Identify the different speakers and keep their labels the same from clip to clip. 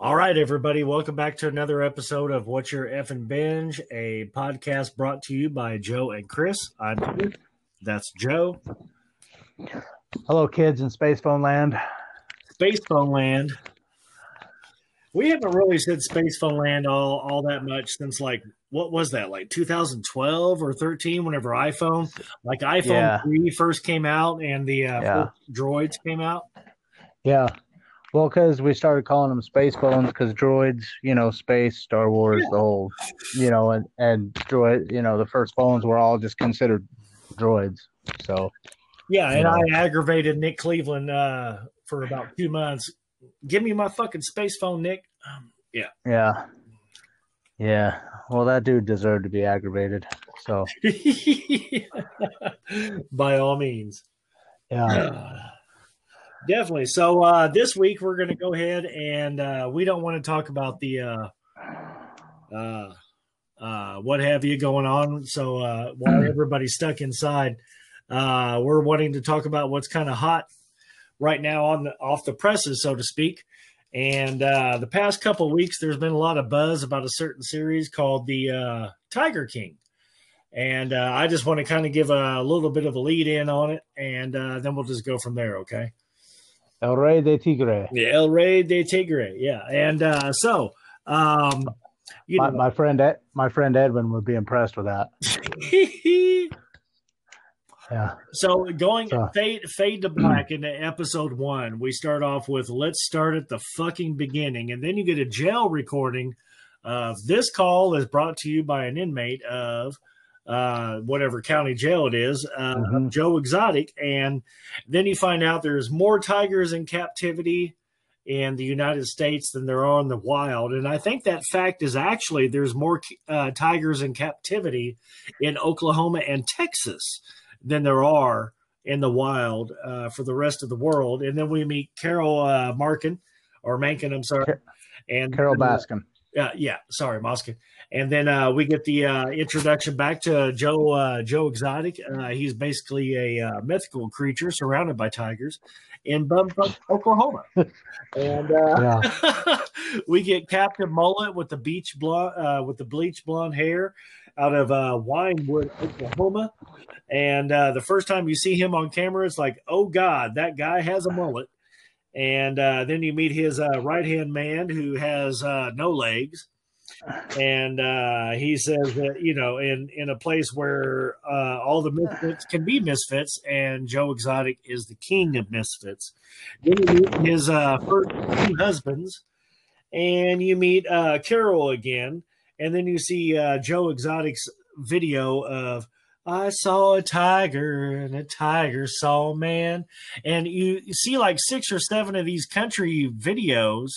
Speaker 1: All right, everybody, welcome back to another episode of What's Your F and Binge, a podcast brought to you by Joe and Chris. I'm. That's Joe.
Speaker 2: Hello, kids in Space Phone Land.
Speaker 1: Space Phone Land. We haven't really said Space Phone Land all, all that much since like what was that like 2012 or 13 whenever iPhone like iPhone
Speaker 2: Yeah.
Speaker 1: 3 first came out and the uh,
Speaker 2: Yeah.
Speaker 1: droids came out.
Speaker 2: Yeah. Well, because we started calling them space phones because droids, you know, space, Star Wars, the whole, you know, and, and droid, you know, the first phones were all just considered droids. So,
Speaker 1: Yeah, and
Speaker 2: You
Speaker 1: I aggravated Nick Cleveland uh, for about two months. Give me my fucking space phone, Nick. Um, yeah.
Speaker 2: yeah. Yeah. Well, that dude deserved to be aggravated. So,
Speaker 1: By all means.
Speaker 2: yeah.
Speaker 1: Definitely. So uh, this week we're going to go ahead and uh, we don't want to talk about the uh, uh, uh, what have you going on. So uh, while everybody's stuck inside, uh, we're wanting to talk about what's kind of hot right now on the off the presses, so to speak. And uh, the past couple of weeks, there's been a lot of buzz about a certain series called the uh, Tiger King. And uh, I just want to kind of give a little bit of a lead in on it, and uh, then we'll just go from there. Okay.
Speaker 2: El Rey de Tigre.
Speaker 1: Yeah, El Rey de Tigre. Yeah, and uh, so, um, you
Speaker 2: My, my friend, Ed, my friend Edwin would be impressed with that. Yeah.
Speaker 1: so going
Speaker 2: So-
Speaker 1: fade fade to black into episode one. We start off with let's start at the fucking beginning, and then you get a jail recording of this call is brought to you by an inmate of uh, whatever county jail it is, uh,
Speaker 2: Mhm.
Speaker 1: Joe Exotic, and then you find out there's more tigers in captivity in the United States than there are in the wild, and I think that fact is actually there's more uh, tigers in captivity in Oklahoma and Texas than there are in the wild uh, for the rest of the world. And then we meet Carol uh, Markin or Mankin, I'm sorry,
Speaker 2: Car-
Speaker 1: and
Speaker 2: Carol Baskin.
Speaker 1: uh, yeah, sorry, Moskin. And then uh, we get the uh, introduction back to Joe uh, Joe Exotic. Uh, he's basically a uh, mythical creature surrounded by tigers in Bumfuck, Oklahoma. and uh,
Speaker 2: Yeah.
Speaker 1: we get Captain Mullet with the beach blonde uh, with the bleach blonde hair out of uh, Wynnewood, Oklahoma. And uh, the first time you see him on camera, it's like, oh God, that guy has a mullet. And uh, then you meet his uh, right hand man who has uh, no legs. And uh, he says that, you know, in, in a place where uh, all the misfits can be misfits, and Joe Exotic is the king of misfits. Then you meet his uh, first two husbands, and you meet uh, Carol again. And then you see uh, Joe Exotic's video of I saw a tiger and a tiger saw a man. And you, you see like six or seven of these country videos,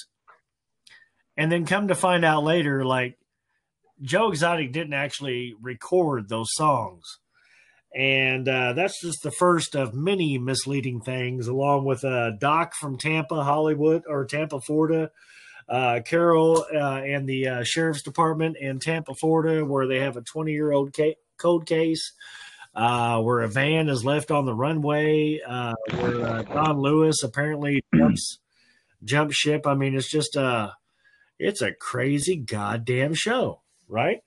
Speaker 1: and then come to find out later, like Joe Exotic didn't actually record those songs. And uh, that's just the first of many misleading things, along with uh, Doc from Tampa, Hollywood, or Tampa, Florida, uh, Carol uh, and the uh, sheriff's department in Tampa, Florida, where they have a 20 year old ca- code case, uh, where a van is left on the runway, where Don Lewis apparently jumps jump ship. I mean, it's just a it's a crazy goddamn show, right?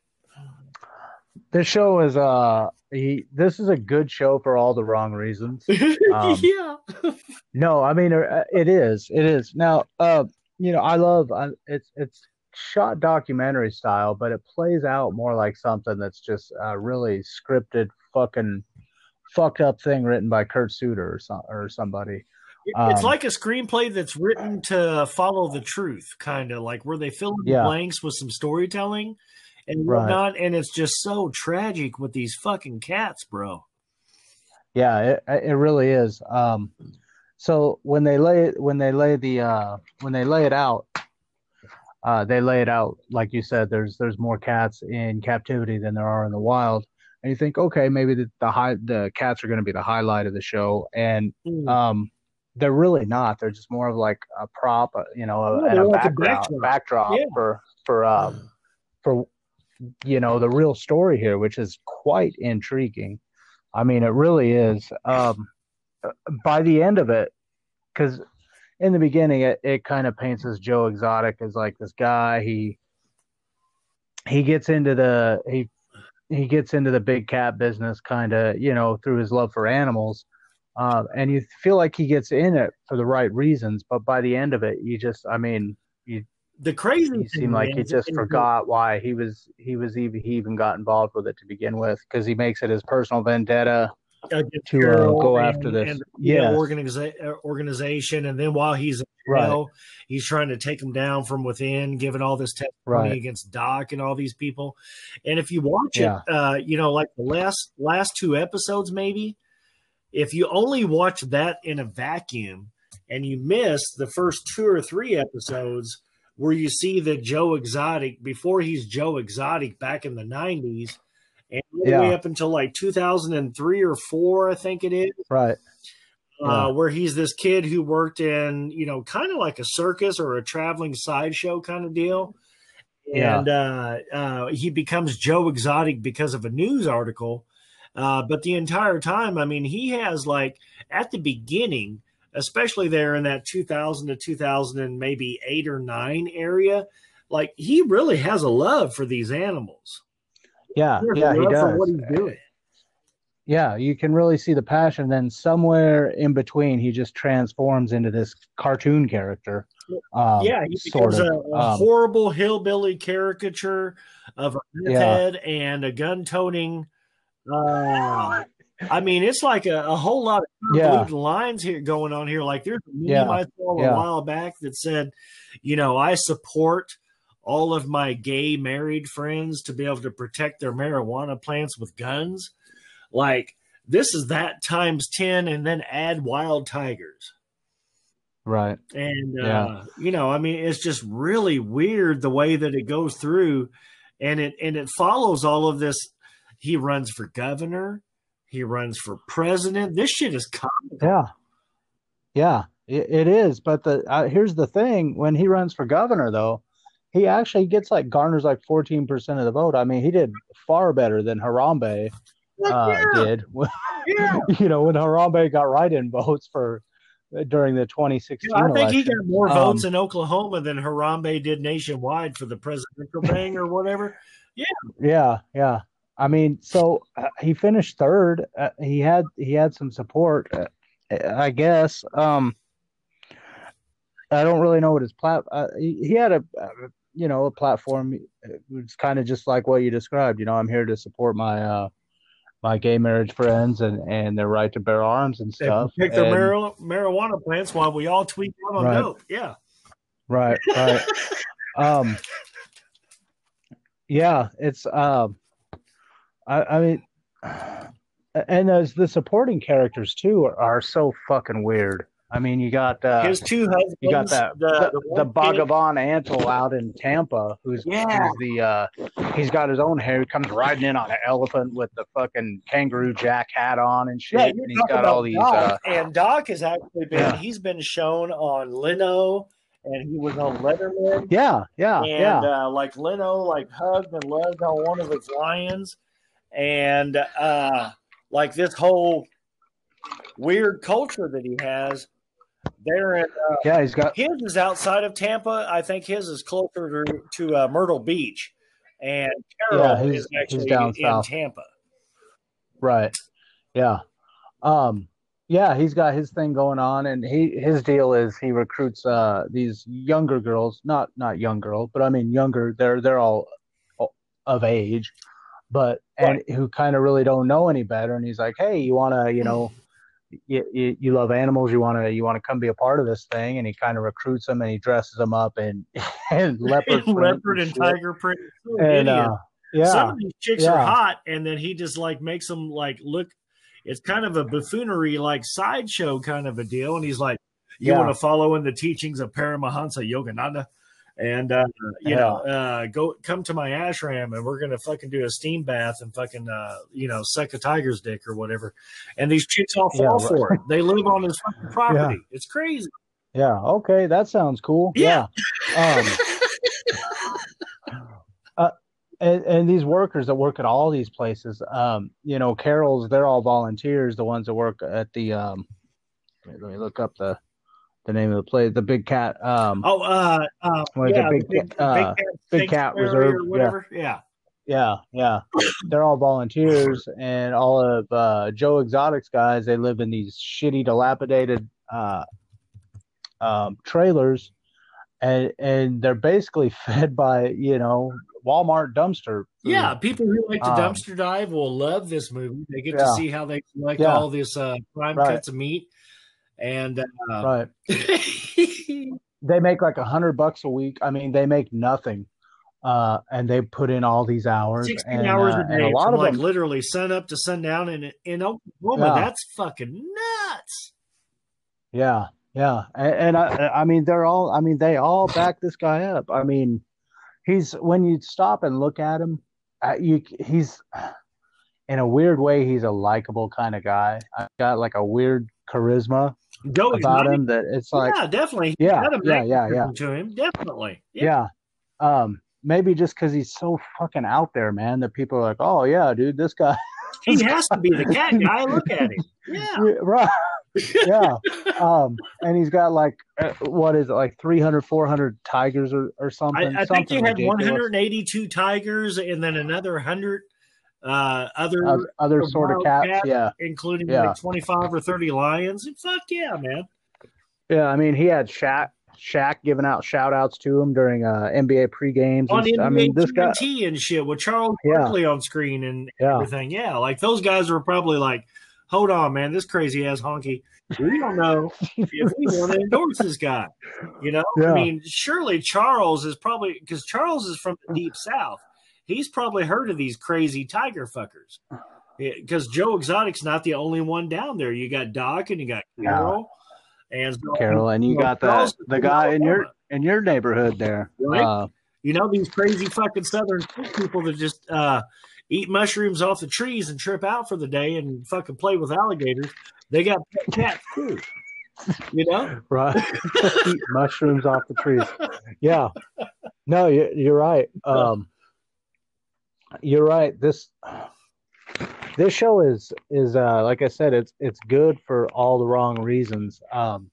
Speaker 2: This show is uh he this is a good show for all the wrong reasons. Um,
Speaker 1: yeah,
Speaker 2: No, I mean uh, it is. It is. Now, uh you know, I love uh, it's it's shot documentary style, but it plays out more like something that's just a really scripted fucking fucked up thing written by Kurt Sutter or some or somebody.
Speaker 1: It's
Speaker 2: Um,
Speaker 1: like a screenplay that's written to follow the truth, kind of like where they fill in the blanks with some storytelling and
Speaker 2: Right.
Speaker 1: whatnot, and it's just so tragic with these fucking cats, bro.
Speaker 2: Yeah, it it really is. Um, so when they lay when they lay the uh, when they lay it out, uh, they lay it out like you said. There's there's more cats in captivity than there are in the wild, and you think, okay, maybe the the high the cats are going to be the highlight of the show, and
Speaker 1: Mm.
Speaker 2: um, they're really not. They're just more of like a prop, uh, you know,
Speaker 1: No,
Speaker 2: and a
Speaker 1: like a backdrop.
Speaker 2: backdrop
Speaker 1: Yeah.
Speaker 2: for for um for you know the real story here, which is quite intriguing. I mean, it really is. Um, by the end of it, because in the beginning, it, it kind of paints as Joe Exotic as like this guy. He he gets into the he he gets into the big cat business kind of you know through his love for animals uh, and you feel like he gets in it for the right reasons but by the end of it you just i mean you
Speaker 1: the crazy
Speaker 2: you seem like he just forgot why he was he was even he even got involved with it to begin with because he makes it his personal vendetta to uh, go and, after this
Speaker 1: yeah organiza- organization and then while he's right. he's trying to take them down from within giving all this testimony right. against doc and all these people and if you watch yeah. it uh, you know like the last last two episodes maybe if you only watch that in a vacuum and you miss the first two or three episodes where you see that joe exotic before he's joe exotic back in the 90s and all yeah. the way up until like 2003 or four, I think it is.
Speaker 2: Right.
Speaker 1: Uh, yeah. Where he's this kid who worked in, you know, kind of like a circus or a traveling sideshow kind of deal. And uh, uh, he becomes Joe Exotic because of a news article. Uh, but the entire time, I mean, he has like at the beginning, especially there in that 2000 to 2000 and maybe eight or nine area, like he really has a love for these animals.
Speaker 2: Yeah, yeah, he does. What he's doing. Yeah, you can really see the passion. Then somewhere in between, he just transforms into this cartoon character.
Speaker 1: Um, yeah, he becomes a, a um, horrible hillbilly caricature of a yeah. head and a gun-toting. Uh, I mean, it's like a, a whole lot of yeah. lines here going on here. Like there's a meme yeah. I saw a while back that said, you know, I support all of my gay married friends to be able to protect their marijuana plants with guns. Like this is that times 10 and then add wild tigers.
Speaker 2: Right.
Speaker 1: And, uh, yeah. you know, I mean, it's just really weird the way that it goes through and it, and it follows all of this. He runs for governor. He runs for president. This shit is common.
Speaker 2: Yeah. Yeah, it, it is. But the, uh, here's the thing when he runs for governor though, he actually gets like garners like 14% of the vote. I mean, he did far better than Harambe uh, yeah. did. yeah. you know, when Harambe got write-in votes for uh, during the 2016 yeah, I think election.
Speaker 1: he got more um, votes in Oklahoma than Harambe did nationwide for the presidential thing or whatever. Yeah.
Speaker 2: Yeah, yeah. I mean, so uh, he finished third. Uh, he had he had some support, uh, I guess. Um, I don't really know what his plat. Uh, he, he, had a, you know a platform it's kind of just like what you described you know i'm here to support my uh my gay marriage friends and and their right to bear arms and stuff
Speaker 1: pick their mar- marijuana plants while we all tweet out on right. dope yeah
Speaker 2: right right um yeah it's um i i mean and as the supporting characters too are, are so fucking weird I mean, you got uh,
Speaker 1: his two husbands.
Speaker 2: You got that the, the, the Bhagavan Antle out in Tampa, who's, yeah. who's the uh, he's got his own hair. He comes riding in on an elephant with the fucking kangaroo jack hat on and shit. Yeah, and he's got all these. Uh,
Speaker 1: and Doc has actually been yeah. he's been shown on Leno, and he was on Letterman.
Speaker 2: Yeah, yeah,
Speaker 1: and,
Speaker 2: yeah.
Speaker 1: Uh, like Leno, like hugged and loved on one of his lions, and uh, like this whole weird culture that he has they're in. Uh,
Speaker 2: yeah, he's got
Speaker 1: his is outside of Tampa. I think his is closer to, to uh, Myrtle Beach, and Carol yeah, is actually down in south. Tampa.
Speaker 2: Right. Yeah. Um. Yeah, he's got his thing going on, and he his deal is he recruits uh these younger girls, not not young girls, but I mean younger. They're they're all of age, but and who kind of really don't know any better. And he's like, hey, you want to you know you, you, you love animals you want to you want to come be a part of this thing and he kind of recruits them and he dresses them up in and leopard
Speaker 1: leopard and, and tiger print and uh, yeah some of these chicks yeah. are hot and then he just like makes them like look it's kind of a buffoonery like sideshow kind of a deal and he's like you yeah. want to follow in the teachings of paramahansa yogananda and uh, you yeah. know, uh, go come to my ashram, and we're gonna fucking do a steam bath and fucking uh, you know suck a tiger's dick or whatever. And these chicks all fall yeah, right. for it. They live on his fucking property. Yeah. It's crazy.
Speaker 2: Yeah. Okay, that sounds cool. Yeah. Um, uh, and, and, these workers that work at all these places, um, you know, Carol's, they're all volunteers. The ones that work at the, um, let me look up the the name of the play, the Big Cat. Um,
Speaker 1: Oh, uh, uh, yeah,
Speaker 2: Big-
Speaker 1: the big,
Speaker 2: uh,
Speaker 1: big cat,
Speaker 2: Big Cat Reserve,
Speaker 1: or
Speaker 2: yeah.
Speaker 1: whatever. Yeah.
Speaker 2: Yeah, yeah. They're all volunteers, and all of uh, Joe Exotic's guys. They live in these shitty, dilapidated uh, um, trailers, and and they're basically fed by you know Walmart dumpster. food.
Speaker 1: Yeah, people who like to
Speaker 2: Um,
Speaker 1: dumpster dive will love this movie. They get
Speaker 2: Yeah.
Speaker 1: to see how they collect
Speaker 2: Yeah.
Speaker 1: all this uh, prime
Speaker 2: Right.
Speaker 1: cuts of meat, and uh,
Speaker 2: right. They make like a hundred bucks a week. I mean, they make nothing, uh, and they put in all these hours.
Speaker 1: sixteen
Speaker 2: and,
Speaker 1: hours
Speaker 2: uh,
Speaker 1: a day,
Speaker 2: a lot of
Speaker 1: like
Speaker 2: them,
Speaker 1: literally sun up to sundown in in Oklahoma.
Speaker 2: Yeah.
Speaker 1: That's fucking nuts.
Speaker 2: Yeah, yeah, and, and I, I mean, they're all. I mean, they all back this guy up. I mean, he's when you stop and look at him, uh, you he's in a weird way. He's a likable kind of guy. I got like a weird charisma
Speaker 1: Joe
Speaker 2: about him that it's like,
Speaker 1: yeah, definitely.
Speaker 2: Yeah, yeah, yeah,
Speaker 1: magnetism to him, definitely.
Speaker 2: yeah. Um, maybe just because he's so fucking out there, man, that people are like, oh yeah, dude, this guy,
Speaker 1: he has to be the cat guy. Look at him. Yeah,
Speaker 2: Yeah, right. yeah. Um, and he's got like, uh, what is it, like 300, 400 tigers or, or something?
Speaker 1: I, I think he had
Speaker 2: ridiculous.
Speaker 1: 182 tigers and then another 100 uh, other,
Speaker 2: Oth- other sort of cats.
Speaker 1: cats.
Speaker 2: Yeah,
Speaker 1: including
Speaker 2: yeah.
Speaker 1: like 25 or 30 lions. And fuck yeah, man.
Speaker 2: yeah. I mean, he had Shaq, Shaq giving out shout outs to him during uh, NBA pre games.
Speaker 1: On NBA
Speaker 2: I mean, this guy.
Speaker 1: And shit with Charles
Speaker 2: Yeah.
Speaker 1: Barkley on screen and
Speaker 2: Yeah,
Speaker 1: everything. Yeah, like those guys were probably like, hold on, man, this crazy ass honky. We don't know if we want to endorse this guy. You know,
Speaker 2: Yeah.
Speaker 1: I mean, surely Charles is probably because Charles is from the deep south. He's probably heard of these crazy tiger fuckers. Because Joe Exotic's not the only one down there. You got Doc and you got
Speaker 2: Yeah.
Speaker 1: Carol, and so,
Speaker 2: Carol, and you
Speaker 1: Well,
Speaker 2: got the the guy in your in your neighborhood there.
Speaker 1: Right.
Speaker 2: Uh,
Speaker 1: you know these crazy fucking southern people that just uh, eat mushrooms off the trees and trip out for the day and fucking play with alligators. They got pet cats too. You know,
Speaker 2: right. Eat mushrooms off the trees. Yeah. No, you, you're right. Um, you're right. This this show is is uh, like I said, it's it's good for all the wrong reasons. Um,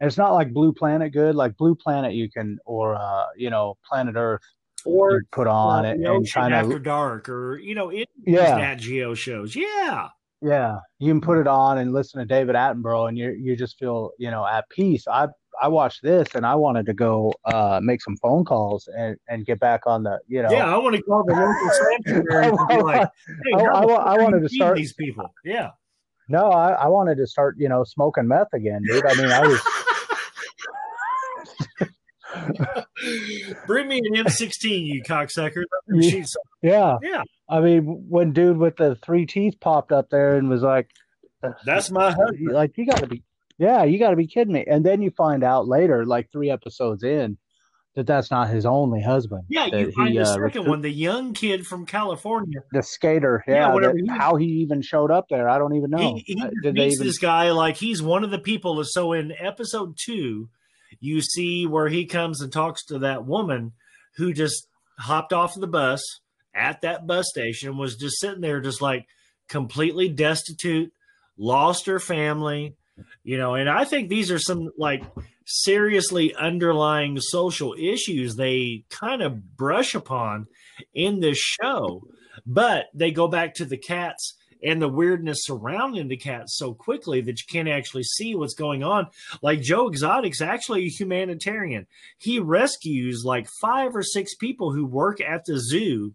Speaker 2: and it's not like Blue Planet good. Like Blue Planet, you can or uh, you know Planet Earth,
Speaker 1: or
Speaker 2: put on
Speaker 1: uh,
Speaker 2: it and kind
Speaker 1: after
Speaker 2: of
Speaker 1: dark, or you know, it
Speaker 2: Yeah.
Speaker 1: Nat Geo shows. Yeah,
Speaker 2: yeah, you can put it on and listen to David Attenborough, and you you just feel you know at peace. I I watched this and I wanted to go uh, make some phone calls and, and get back on the you know
Speaker 1: yeah. I want to call the local sanctuary and be like, hey,
Speaker 2: I- I
Speaker 1: the
Speaker 2: wa-
Speaker 1: fuck
Speaker 2: I wanted to start-
Speaker 1: these people. Yeah,
Speaker 2: No, I, I wanted to start, you know, smoking meth again, dude. I mean, I was,
Speaker 1: bring me an M16, you cocksucker. Let me shoot some-
Speaker 2: yeah.
Speaker 1: Yeah,
Speaker 2: I mean, when dude with the three teeth popped up there and was like,
Speaker 1: that's my husband.
Speaker 2: like, you got to be, yeah, you got to be kidding me. And then you find out later, like three episodes in, that that's not his only husband.
Speaker 1: Yeah, you find
Speaker 2: he,
Speaker 1: the
Speaker 2: uh,
Speaker 1: second
Speaker 2: recruit-
Speaker 1: one, the young kid from California.
Speaker 2: The skater,
Speaker 1: Yeah,
Speaker 2: yeah.
Speaker 1: whatever
Speaker 2: that-
Speaker 1: he-
Speaker 2: how he even showed up there, I don't even know.
Speaker 1: He, he
Speaker 2: Uh,
Speaker 1: meets
Speaker 2: even?
Speaker 1: this guy like he's one of the people. So in episode two, you see where he comes and talks to that woman who just hopped off the bus at that bus station, was just sitting there, just like completely destitute, lost her family, you know. And I think these are some like seriously underlying social issues they kind of brush upon in this show, but they go back to the cats and the weirdness surrounding the cats so quickly that you can't actually see what's going on. Like Joe Exotic's actually a humanitarian. He rescues like five or six people who work at the zoo.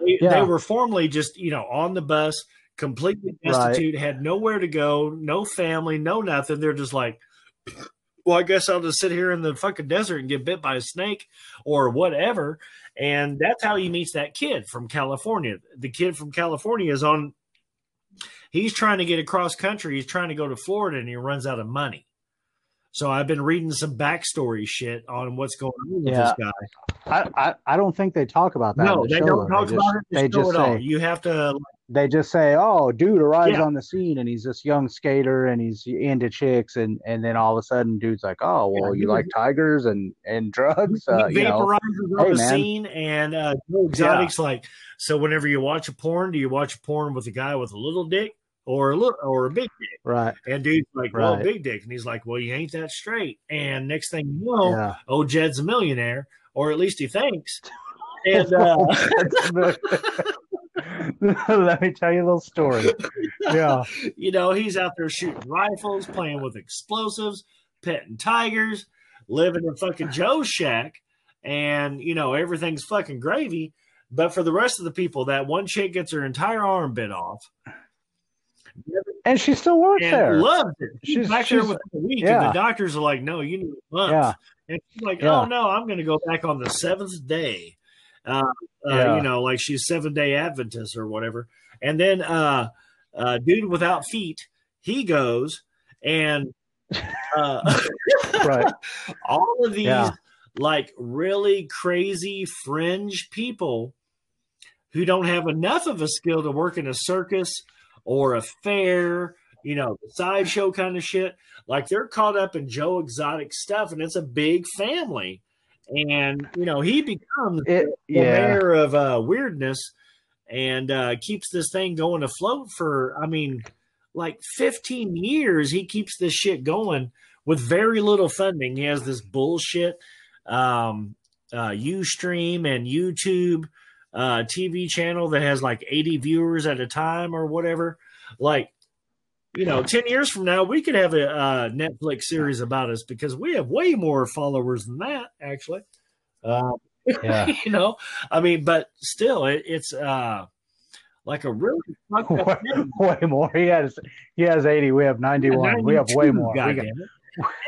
Speaker 1: They,
Speaker 2: Yeah.
Speaker 1: they were formerly just, you know, on the bus, completely
Speaker 2: Right.
Speaker 1: destitute, had nowhere to go, no family, no nothing. They're just like, well, I guess I'll just sit here in the fucking desert and get bit by a snake or whatever. And that's how he meets that kid from California. The kid from California is on, he's trying to get across country. He's trying to go to Florida and he runs out of money. So I've been reading some backstory shit on what's going on with
Speaker 2: Yeah.
Speaker 1: this guy.
Speaker 2: I, I, I don't think they talk about that.
Speaker 1: No,
Speaker 2: the
Speaker 1: they
Speaker 2: show,
Speaker 1: don't talk
Speaker 2: they
Speaker 1: about
Speaker 2: just,
Speaker 1: it.
Speaker 2: They just say
Speaker 1: You have to
Speaker 2: they just say, "Oh, dude arrives
Speaker 1: Yeah.
Speaker 2: on the scene and he's this young skater and he's into chicks," and and then all of a sudden, dude's like, "Oh, well,
Speaker 1: Yeah,
Speaker 2: you like tigers and and drugs, uh,
Speaker 1: he
Speaker 2: know."
Speaker 1: on
Speaker 2: hey,
Speaker 1: the
Speaker 2: man.
Speaker 1: scene, and uh, Joe Exotic's like, so whenever you watch a porn, do you watch a porn with a guy with a little dick or a little or a big dick.
Speaker 2: Right.
Speaker 1: And dude's like, well,
Speaker 2: Right.
Speaker 1: big dick. And he's like, well, you ain't that straight. And next thing you know,
Speaker 2: Yeah.
Speaker 1: oh, Jed's a millionaire, or at least he thinks. And uh,
Speaker 2: Let me tell you a little story. Yeah.
Speaker 1: you know, he's out there shooting rifles, playing with explosives, petting tigers, living in fucking Joe's shack, and you know, everything's fucking gravy. But for the rest of the people, that one chick gets her entire arm bit off
Speaker 2: And she still works
Speaker 1: and
Speaker 2: there.
Speaker 1: loves it. She's,
Speaker 2: She's-
Speaker 1: back there within a week, and the doctors are like, "No, you need a month."
Speaker 2: Yeah.
Speaker 1: And she's like,
Speaker 2: Yeah.
Speaker 1: "Oh no, I'm going to go back on the seventh day." Uh, uh,
Speaker 2: Yeah.
Speaker 1: You know, like she's seven day Adventist or whatever. And then, uh, uh, dude without feet, he goes and uh,
Speaker 2: Right.
Speaker 1: all of these
Speaker 2: Yeah.
Speaker 1: like really crazy fringe people who don't have enough of a skill to work in a circus or a fair, you know, sideshow kind of shit. Like they're caught up in Joe Exotic stuff, and it's a big family. And you know, he becomes
Speaker 2: It
Speaker 1: the
Speaker 2: yeah.
Speaker 1: mayor of uh, weirdness and uh, keeps this thing going afloat for, I mean, like 15 years. He keeps this shit going with very little funding. He has this bullshit um, uh, Ustream and YouTube uh, TV channel that has like 80 viewers at a time or whatever. Like, you know, 10 years from now, we could have a uh, Netflix series about us because we have way more followers than that, actually. Uh,
Speaker 2: Yeah.
Speaker 1: you know, I mean, but still, it, it's uh, like a really
Speaker 2: way, way more. He has he has eighty. We have ninety one. We have way
Speaker 1: 92,
Speaker 2: more. We
Speaker 1: goddamn it.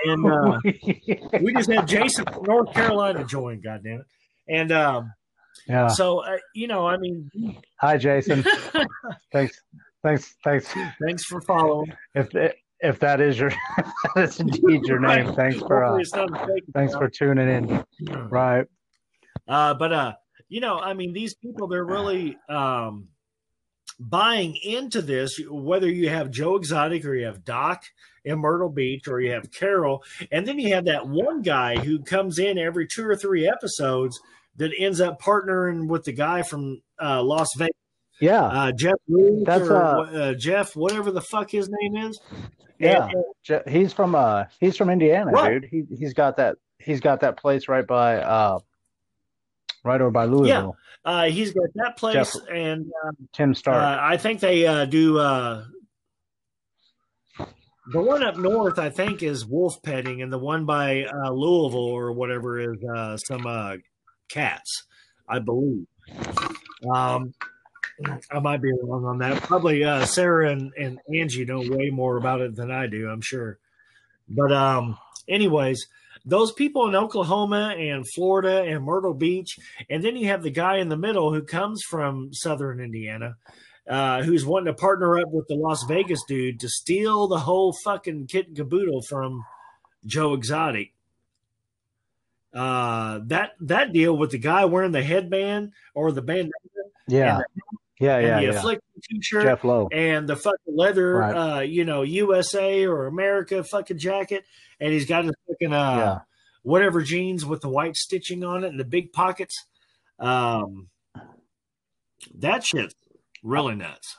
Speaker 1: And uh, we just had Jason from North Carolina join, goddamn it. And um,
Speaker 2: yeah.
Speaker 1: so, uh, you know, I mean,
Speaker 2: Hi, Jason. thanks. Thanks. Thanks.
Speaker 1: thanks for following.
Speaker 2: If if that is your that's indeed your name.
Speaker 1: Right.
Speaker 2: Thanks for uh, thanks for tuning in. Right.
Speaker 1: Uh, but uh, you know, I mean, these people they're really um, buying into this. Whether you have Joe Exotic or you have Doc in Myrtle Beach or you have Carol, and then you have that one guy who comes in every two or three episodes that ends up partnering with the guy from uh, Las Vegas,
Speaker 2: Yeah.
Speaker 1: uh, Jeff. Ruth
Speaker 2: That's,
Speaker 1: or,
Speaker 2: uh,
Speaker 1: uh, Jeff, whatever the fuck his name is.
Speaker 2: Yeah.
Speaker 1: And-
Speaker 2: He's from uh he's from Indiana,
Speaker 1: Right.
Speaker 2: dude. He he's got that he's got that place right by uh right over by Louisville.
Speaker 1: uh, he's got that place,
Speaker 2: Jeff-
Speaker 1: and
Speaker 2: Tim Stark.
Speaker 1: Uh, I think they uh, do. Uh, the one up north, I think, is wolf petting, and the one by uh, Louisville or whatever is uh, some uh, cats, I believe. Um, I might be wrong on that. Probably uh, Sarah and, and Angie know way more about it than I do, I'm sure. But, um, anyways, those people in Oklahoma and Florida and Myrtle Beach, and then you have the guy in the middle who comes from Southern Indiana, uh, who's wanting to partner up with the Las Vegas dude to steal the whole fucking kit and caboodle from Joe Exotic. Uh, that that deal with the guy wearing the headband or the bandana
Speaker 2: yeah. Yeah, yeah,
Speaker 1: and the
Speaker 2: yeah.
Speaker 1: afflicted t-shirt
Speaker 2: Jeff Lowe.
Speaker 1: and the fucking leather,
Speaker 2: Right.
Speaker 1: uh, you know, USA or America fucking jacket, and he's got his fucking uh,
Speaker 2: Yeah.
Speaker 1: whatever jeans with the white stitching on it and the big pockets. Um, that shit's really nuts.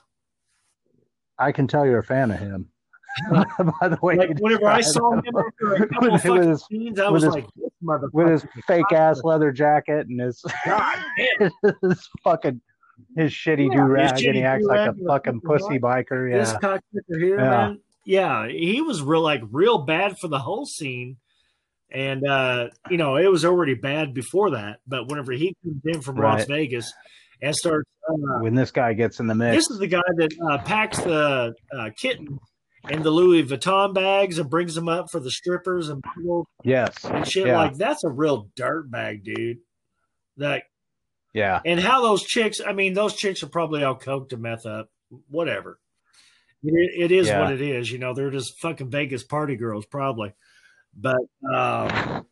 Speaker 2: I can tell you're a fan of him. By the way,
Speaker 1: Like whenever I saw
Speaker 2: him.
Speaker 1: after a couple
Speaker 2: With
Speaker 1: fucking
Speaker 2: his-
Speaker 1: scenes, I was
Speaker 2: his-
Speaker 1: like, motherfucker,
Speaker 2: with his fake ass leather jacket and his his fucking his shitty
Speaker 1: Yeah,
Speaker 2: do rag, and he acts like a fucking
Speaker 1: the fucking
Speaker 2: pussy biker.
Speaker 1: this
Speaker 2: Yeah,
Speaker 1: cocksucker here,
Speaker 2: Yeah.
Speaker 1: man. Yeah, he was real like real bad for the whole scene. And uh, you know, it was already bad before that, but whenever he comes in from Las Vegas and starts uh,
Speaker 2: when this guy gets in the mix,
Speaker 1: this is the guy that uh, packs the uh, kitten in the Louis Vuitton bags and brings them up for the strippers and people
Speaker 2: yes,
Speaker 1: and shit
Speaker 2: Yeah.
Speaker 1: like that's a real dirt bag, dude. That
Speaker 2: yeah,
Speaker 1: and how those chicks, I mean, those chicks are probably all coked to meth up, whatever. It, it is
Speaker 2: Yeah.
Speaker 1: what it is, you know. They're just fucking Vegas party girls, probably. But um,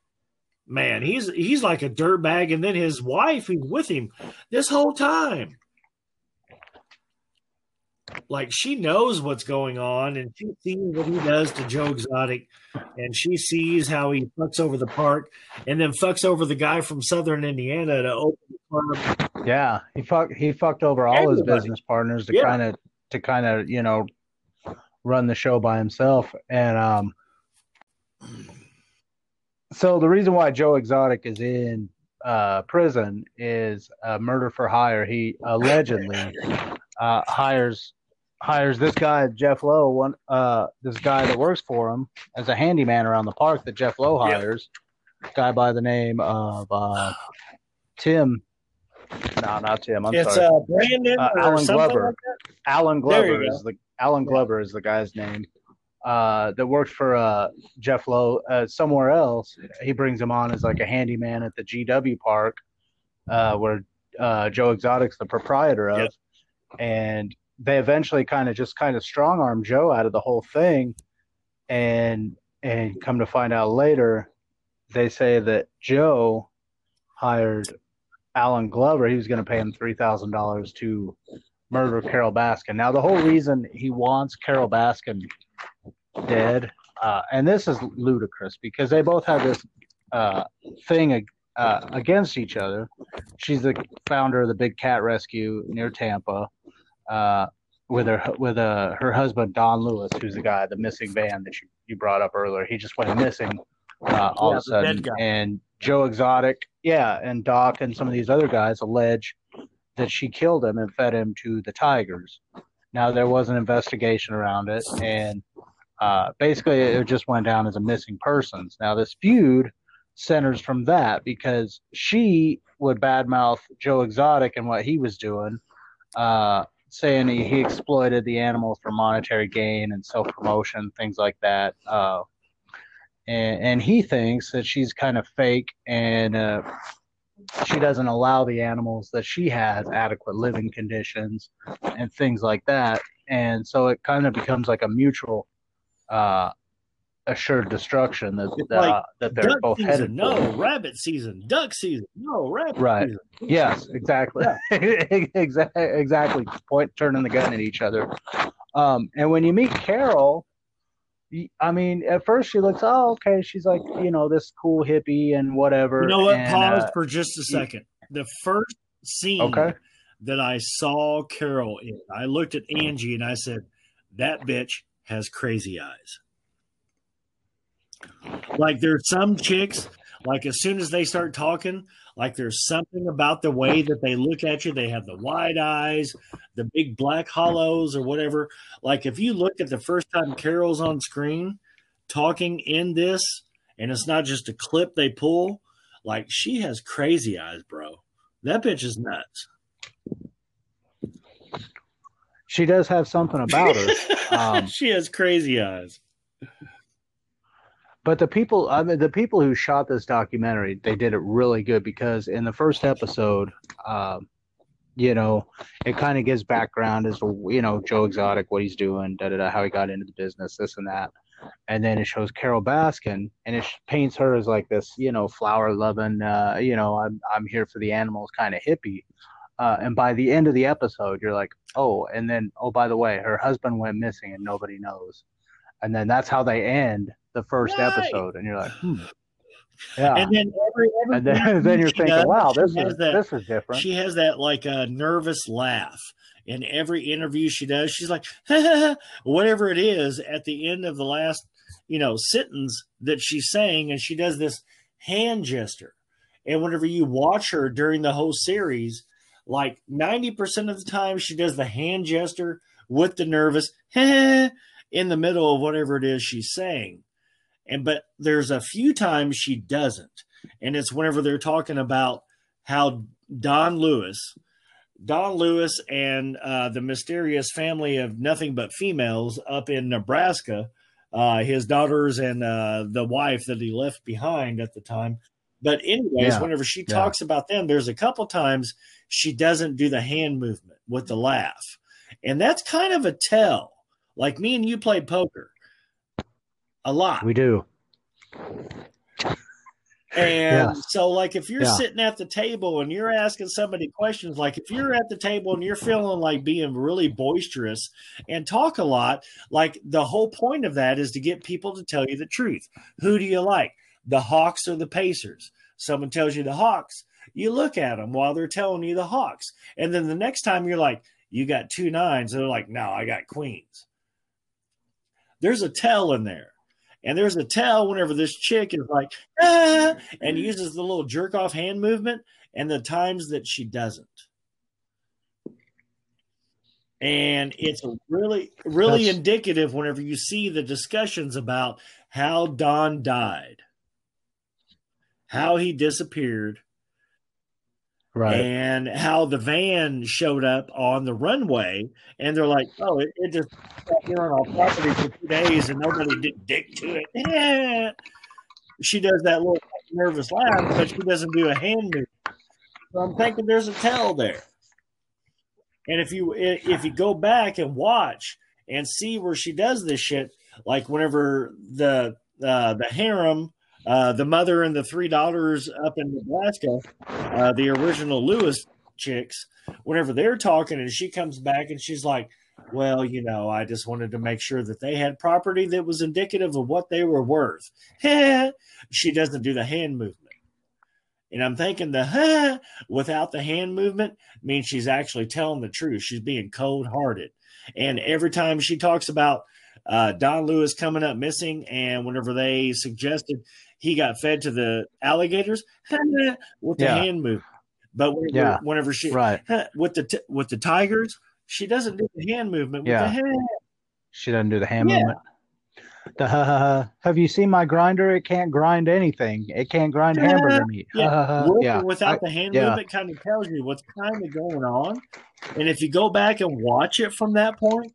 Speaker 1: man, he's he's like a dirt bag, and then his wife, who's with him this whole time, like she knows what's going on, and she sees what he does to Joe Exotic, and she sees how he fucks over the park, and then fucks over the guy from Southern Indiana to open the club
Speaker 2: yeah. He fucked he fucked over all his business partners to
Speaker 1: Yeah.
Speaker 2: kind of to kind of you know run the show by himself. And um, so the reason why Joe Exotic is in uh, prison is uh, murder for hire. He allegedly uh, hires hires this guy Jeff Lowe, one uh, this guy that works for him as a handyman around the park that Jeff Lowe hires. Guy by the name of uh, Tim. No, not Tim. I'm
Speaker 1: it's
Speaker 2: sorry.
Speaker 1: uh, Brandon
Speaker 2: Uh,
Speaker 1: or
Speaker 2: Alan Glover.
Speaker 1: like that.
Speaker 2: Alan Glover is the Alan Glover is the guy's name. Uh, that worked for uh, Jeff Lowe uh, somewhere else. He brings him on as like a handyman at the GW Park, uh, where uh, Joe Exotic's the proprietor of,
Speaker 1: Yep.
Speaker 2: and they eventually kind of just kind of strong arm Joe out of the whole thing, and and come to find out later, they say that Joe hired Alan Glover. He was going to pay him three thousand dollars to murder Carol Baskin. Now, the whole reason he wants Carol Baskin dead, uh, and this is ludicrous because they both have this uh, thing uh, against each other. She's the founder of the Big Cat Rescue near Tampa. Uh, with her with uh, her husband Don Lewis, who's the guy, the missing van that you, you brought up earlier. He just went missing uh, all
Speaker 1: Yeah,
Speaker 2: of a sudden. And Joe Exotic, yeah, and Doc and some of these other guys allege that she killed him and fed him to the tigers. Now there was an investigation around it, and uh, basically it just went down as a missing persons. Now this feud centers from that because she would badmouth Joe Exotic and what he was doing, uh, saying he, he exploited the animals for monetary gain and self promotion, things like that. Uh, and, and he thinks that she's kind of fake and uh, she doesn't allow the animals that she has adequate living conditions and things like that. And so it kind of becomes like a mutual uh, assured destruction that that,
Speaker 1: like
Speaker 2: uh, that they're both
Speaker 1: season,
Speaker 2: headed
Speaker 1: no.
Speaker 2: for.
Speaker 1: Rabbit season, duck season, no. Rabbit
Speaker 2: Right.
Speaker 1: season.
Speaker 2: Yes, exactly. exactly. Exactly. Point turning the gun at each other. Um, and when you meet Carol, I mean, at first she looks, oh, okay. She's like, you know, this cool hippie and whatever.
Speaker 1: You know what?
Speaker 2: and,
Speaker 1: Pause
Speaker 2: uh,
Speaker 1: for just a second. The first scene
Speaker 2: Okay.
Speaker 1: that I saw Carol in, I looked at Angie and I said, "That bitch has crazy eyes." Like there's some chicks, like as soon as they start talking, like there's something about the way that they look at you. They have the wide eyes, the big black hollows, or whatever. Like if you look at the first time Carol's on screen talking in this, and it's not just a clip they pull, like she has crazy eyes, bro. That bitch is nuts.
Speaker 2: she does have something about her. Um,
Speaker 1: she has crazy eyes.
Speaker 2: But the people, I mean, the people who shot this documentary, they did it really good because in the first episode, um, you know, it kind of gives background as to you know Joe Exotic, what he's doing, da da da, how he got into the business, this and that, and then it shows Carol Baskin, and it paints her as like this, you know, flower loving, uh, you know, I'm I'm here for the animals kind of hippie. Uh, and by the end of the episode, you're like, oh, and then oh, by the way, her husband went missing and nobody knows. And then that's how they end the first
Speaker 1: Right.
Speaker 2: episode, and you're like, hmm, yeah.
Speaker 1: And then every, every
Speaker 2: And then, then you're thinking,
Speaker 1: does,
Speaker 2: wow, this is
Speaker 1: that,
Speaker 2: this is different.
Speaker 1: She has that like a nervous laugh in every interview she does. She's like, whatever it is at the end of the last, you know, sentence that she's saying, and she does this hand gesture. And whenever you watch her during the whole series, like 90% of the time, she does the hand gesture with the nervous in the middle of whatever it is she's saying. And but there's a few times she doesn't. And it's whenever they're talking about how Don Lewis, Don Lewis and uh, the mysterious family of nothing but females up in Nebraska, uh, his daughters and uh, the wife that he left behind at the time. But anyways,
Speaker 2: Yeah.
Speaker 1: whenever she
Speaker 2: Yeah.
Speaker 1: talks about them, there's a couple times she doesn't do the hand movement with the laugh, and that's kind of a tell. Like me and you played poker a lot.
Speaker 2: we do.
Speaker 1: And
Speaker 2: Yeah.
Speaker 1: so, like, if you're
Speaker 2: Yeah.
Speaker 1: sitting at the table and you're asking somebody questions, like if you're at the table and you're feeling like being really boisterous and talk a lot, like the whole point of that is to get people to tell you the truth. Who do you like, the Hawks or the Pacers? Someone tells you the Hawks, you look at them while they're telling you the Hawks. And then the next time you're like, you got two nines, they're like, no, I got queens. There's a tell in there. And there's a tell whenever this chick is like, ah, and uses the little jerk off hand movement, and the times that she doesn't. And it's really, really
Speaker 2: That's-
Speaker 1: indicative whenever you see the discussions about how Don died, how he disappeared,
Speaker 2: Right.
Speaker 1: and how the van showed up on the runway, and they're like, "Oh, it, it just sat here on our property for two days, and nobody did dick to it." She does that little nervous laugh, but she doesn't do a hand move. So I'm thinking there's a tell there. And if you if you go back and watch and see where she does this shit, like whenever the uh, the harem, uh, the mother and the three daughters up in Nebraska, uh, the original Lewis chicks, whenever they're talking and she comes back and she's like, well, you know, I just wanted to make sure that they had property that was indicative of what they were worth. she doesn't do the hand movement. And I'm thinking the huh without the hand movement means she's actually telling the truth. She's being cold hearted. And every time she talks about uh, Don Lewis coming up missing, and whenever they suggested he got fed to the alligators with the
Speaker 2: Yeah.
Speaker 1: hand move. But whenever,
Speaker 2: Yeah.
Speaker 1: whenever she
Speaker 2: Right.
Speaker 1: with the t- with the tigers, she doesn't do the hand movement with
Speaker 2: Yeah.
Speaker 1: hand.
Speaker 2: She doesn't do the hand
Speaker 1: Yeah.
Speaker 2: movement. The ha ha ha. Have you seen my grinder? It can't grind anything. It can't grind
Speaker 1: Yeah.
Speaker 2: hamburger meat.
Speaker 1: Yeah.
Speaker 2: Yeah.
Speaker 1: without
Speaker 2: I-
Speaker 1: the hand
Speaker 2: yeah.
Speaker 1: movement kind of tells you what's kind of going on. And if you go back and watch it from that point,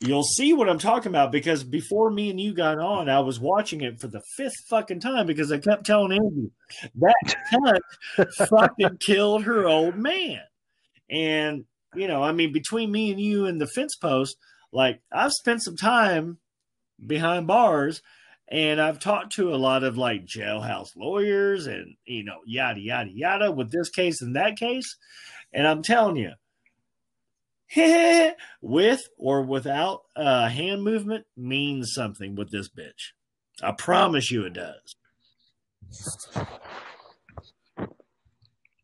Speaker 1: you'll see what I'm talking about. Because before me and you got on, I was watching it for the fifth fucking time because I kept telling Andrew that cunt fucking killed her old man. And you know, I mean, between me and you and the fence post, like I've spent some time behind bars and I've talked to a lot of like jailhouse lawyers and you know yada yada yada with this case and that case, and I'm telling you, with or without uh, hand movement means something with this bitch. I promise you, it does.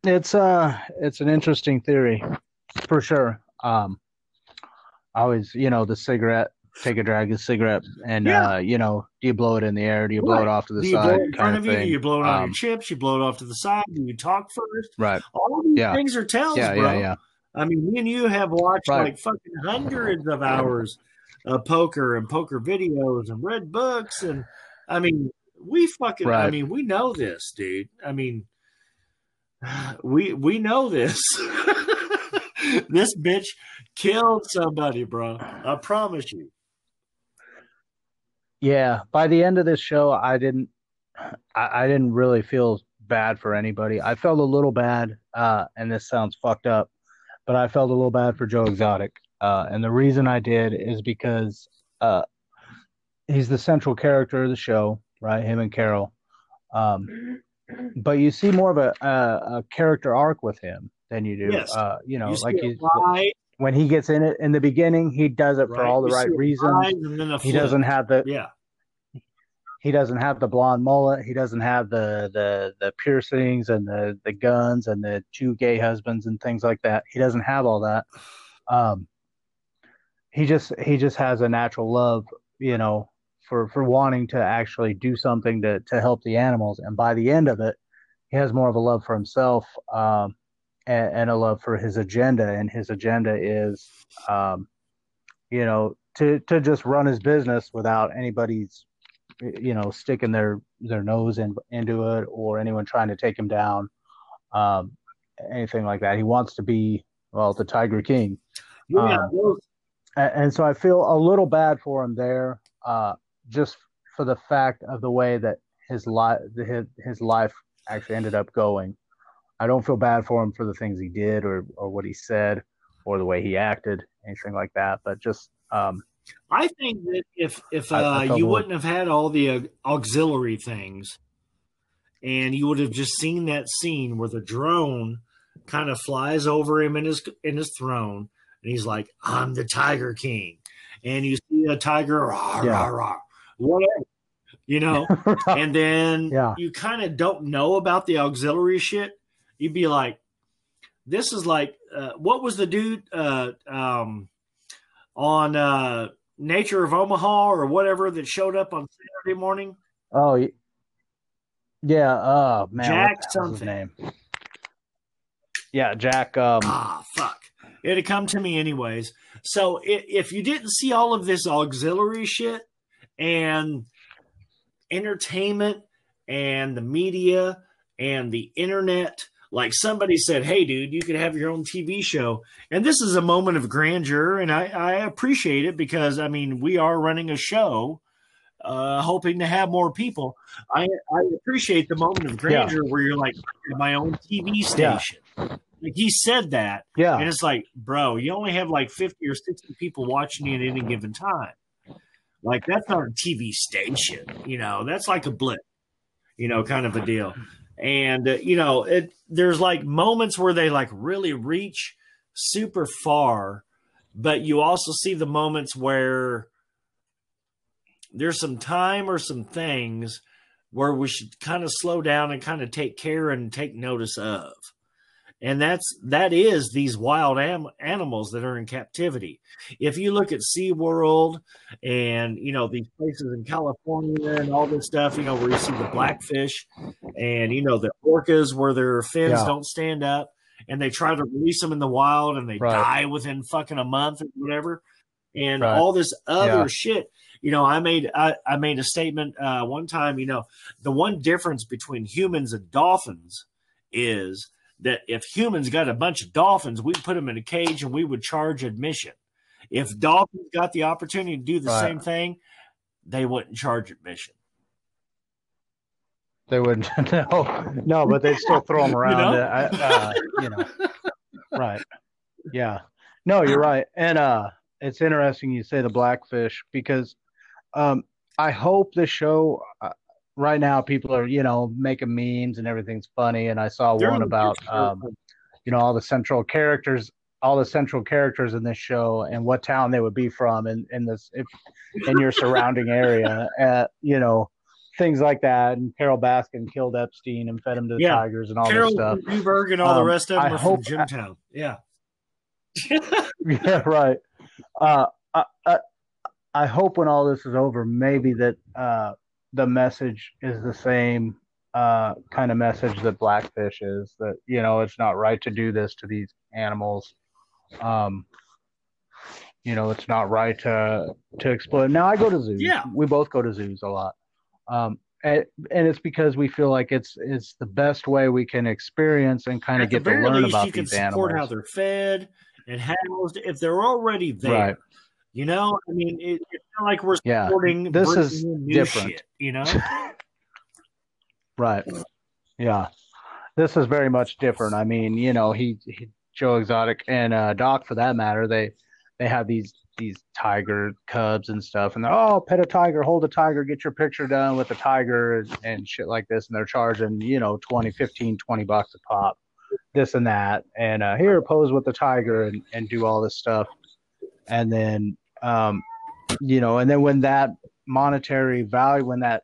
Speaker 2: It's uh it's an interesting theory for sure. Um always, you know, the cigarette, take a drag of cigarette and
Speaker 1: Yeah.
Speaker 2: uh, you know, do you blow it in the air? Do you blow
Speaker 1: Right.
Speaker 2: it off to the
Speaker 1: Do you blow
Speaker 2: side
Speaker 1: it in front
Speaker 2: kind
Speaker 1: of you?
Speaker 2: thing?
Speaker 1: Do you blow it on
Speaker 2: Um,
Speaker 1: your chips? You blow it off to the side? Do you talk first?
Speaker 2: Right.
Speaker 1: All these
Speaker 2: Yeah.
Speaker 1: things are tells,
Speaker 2: Yeah,
Speaker 1: bro.
Speaker 2: yeah, yeah.
Speaker 1: I mean, me and you have watched
Speaker 2: Right.
Speaker 1: like fucking hundreds of hours of poker and poker videos and read books, and I mean, we fucking. I mean, we know this, dude. I mean, we we know this. this bitch killed somebody, bro. I promise you.
Speaker 2: Yeah, by the end of this show, I didn't, I, I didn't really feel bad for anybody. I felt a little bad, uh, and this sounds fucked up, but I felt a little bad for Joe Exotic. Uh, and the reason I did is because, uh, he's the central character of the show, right? Him and Carol. Um, but you see more of a, a, a character arc with him than you do,
Speaker 1: Yes.
Speaker 2: uh, you know,
Speaker 1: you
Speaker 2: like he's, when he gets in it in the beginning, he does it for all the
Speaker 1: You
Speaker 2: right reasons.
Speaker 1: rise and then a
Speaker 2: He
Speaker 1: flip.
Speaker 2: doesn't have the,
Speaker 1: Yeah,
Speaker 2: he doesn't have the blonde mullet. He doesn't have the the the piercings and the the guns and the two gay husbands and things like that. He doesn't have all that. Um, he just he just has a natural love, you know, for for wanting to actually do something to to help the animals. And by the end of it, he has more of a love for himself um, and, and a love for his agenda. And his agenda is, um, you know, to to just run his business without anybody's you know sticking their their nose in, into it or anyone trying to take him down um anything like that he wants to be well the tiger king
Speaker 1: yeah.
Speaker 2: Um, and so i feel a little bad for him there uh just for the fact of the way that his life his, his life actually ended up going i don't feel bad for him for the things he did or or what he said or the way he acted anything like that but just um
Speaker 1: I think that if if uh,
Speaker 2: I- I
Speaker 1: you wouldn't have had all the uh, auxiliary things, and you would have just seen that scene where the drone kind of flies over him in his in his throne, and he's like, "I'm the Tiger King," and you see a tiger, rah,
Speaker 2: Yeah.
Speaker 1: rah, rah, whatever, you know, and then
Speaker 2: Yeah.
Speaker 1: you kind of don't know about the auxiliary shit. You'd be like, "This is like, uh, what was the dude uh, um, on uh, Nature of Omaha or whatever that showed up on Saturday morning?
Speaker 2: Oh, yeah. Uh, man,
Speaker 1: Jack
Speaker 2: what the his
Speaker 1: something.
Speaker 2: name? Yeah, Jack. Um,
Speaker 1: Ah, fuck. It'd come to me anyways. So if you didn't see all of this auxiliary shit and entertainment and the media and the internet, like somebody said, hey, dude, you could have your own TV show. And this is a moment of grandeur. And I, I appreciate it because, I mean, we are running a show. Uh, hoping to have more people. I I appreciate the moment of grandeur where you're like my own TV
Speaker 2: Yeah.
Speaker 1: station. Like he said that,
Speaker 2: yeah,
Speaker 1: and it's like, bro, you only have like 50 or 60 people watching you at any given time. Like, that's not a TV station, you know, that's like a blip, you know, kind of a deal. And, uh, you know, it, there's like moments where they like really reach super far, but you also see the moments where there's some time or some things where we should kind of slow down and kind of take care and take notice of and that's that is these wild am- animals that are in captivity. If you look at SeaWorld and you know these places in California and all this stuff, you know where you see the blackfish and you know the orcas where their fins
Speaker 2: Yeah.
Speaker 1: don't stand up and they try to release them in the wild and they
Speaker 2: Right.
Speaker 1: die within fucking a month or whatever, and
Speaker 2: Right.
Speaker 1: all this other
Speaker 2: Yeah.
Speaker 1: shit. You know, I made I, I made a statement uh, one time. You know, the one difference between humans and dolphins is that if humans got a bunch of dolphins, we'd put them in a cage and we would charge admission. If dolphins got the opportunity to do the
Speaker 2: Right.
Speaker 1: same thing, they wouldn't charge admission.
Speaker 2: They wouldn't. No, no, but they'd still throw them around.
Speaker 1: know?
Speaker 2: uh, uh, you know, right? Yeah. No, you're right. And uh, it's interesting you say the blackfish because um, I hope the show. Uh, right now, people are you know making memes and everything's funny. And I saw
Speaker 1: They're
Speaker 2: one about um, you know all the central characters all the central characters in this show and what town they would be from and in this if, in your surrounding area uh, you know things like that and carol baskin killed epstein and fed him to the
Speaker 1: Yeah.
Speaker 2: tigers and all
Speaker 1: Carol
Speaker 2: this stuff
Speaker 1: Newberg and all the
Speaker 2: Um,
Speaker 1: rest of them
Speaker 2: I
Speaker 1: are
Speaker 2: hope-
Speaker 1: from Jimtown. yeah.
Speaker 2: yeah right uh, I, I, I hope when all this is over maybe that uh, the message is the same uh, kind of message that blackfish is that you know it's not right to do this to these animals um, you know it's not right to to exploit now i go to zoos
Speaker 1: Yeah.
Speaker 2: we both go to zoos a lot um, and, and it's because we feel like it's it's the best way we can experience and kind of get to learn
Speaker 1: least,
Speaker 2: about
Speaker 1: you can
Speaker 2: these
Speaker 1: support
Speaker 2: animals
Speaker 1: how they're fed and housed if they're already there.
Speaker 2: Right.
Speaker 1: You know, I mean, it, it's not like we're
Speaker 2: Yeah.
Speaker 1: supporting
Speaker 2: This is different.
Speaker 1: shit, you know,
Speaker 2: Right. Yeah. This is very much different. I mean, you know, he, he Joe Exotic and uh, Doc, for that matter, they they have these these tiger cubs and stuff, and they're oh, pet a tiger, hold a tiger, get your picture done with a tiger and, shit like this, and they're charging you know 20, 15, 20 bucks a pop, this and that, and uh, here pose with the tiger and and do all this stuff, and then um, you know, and then when that monetary value, when that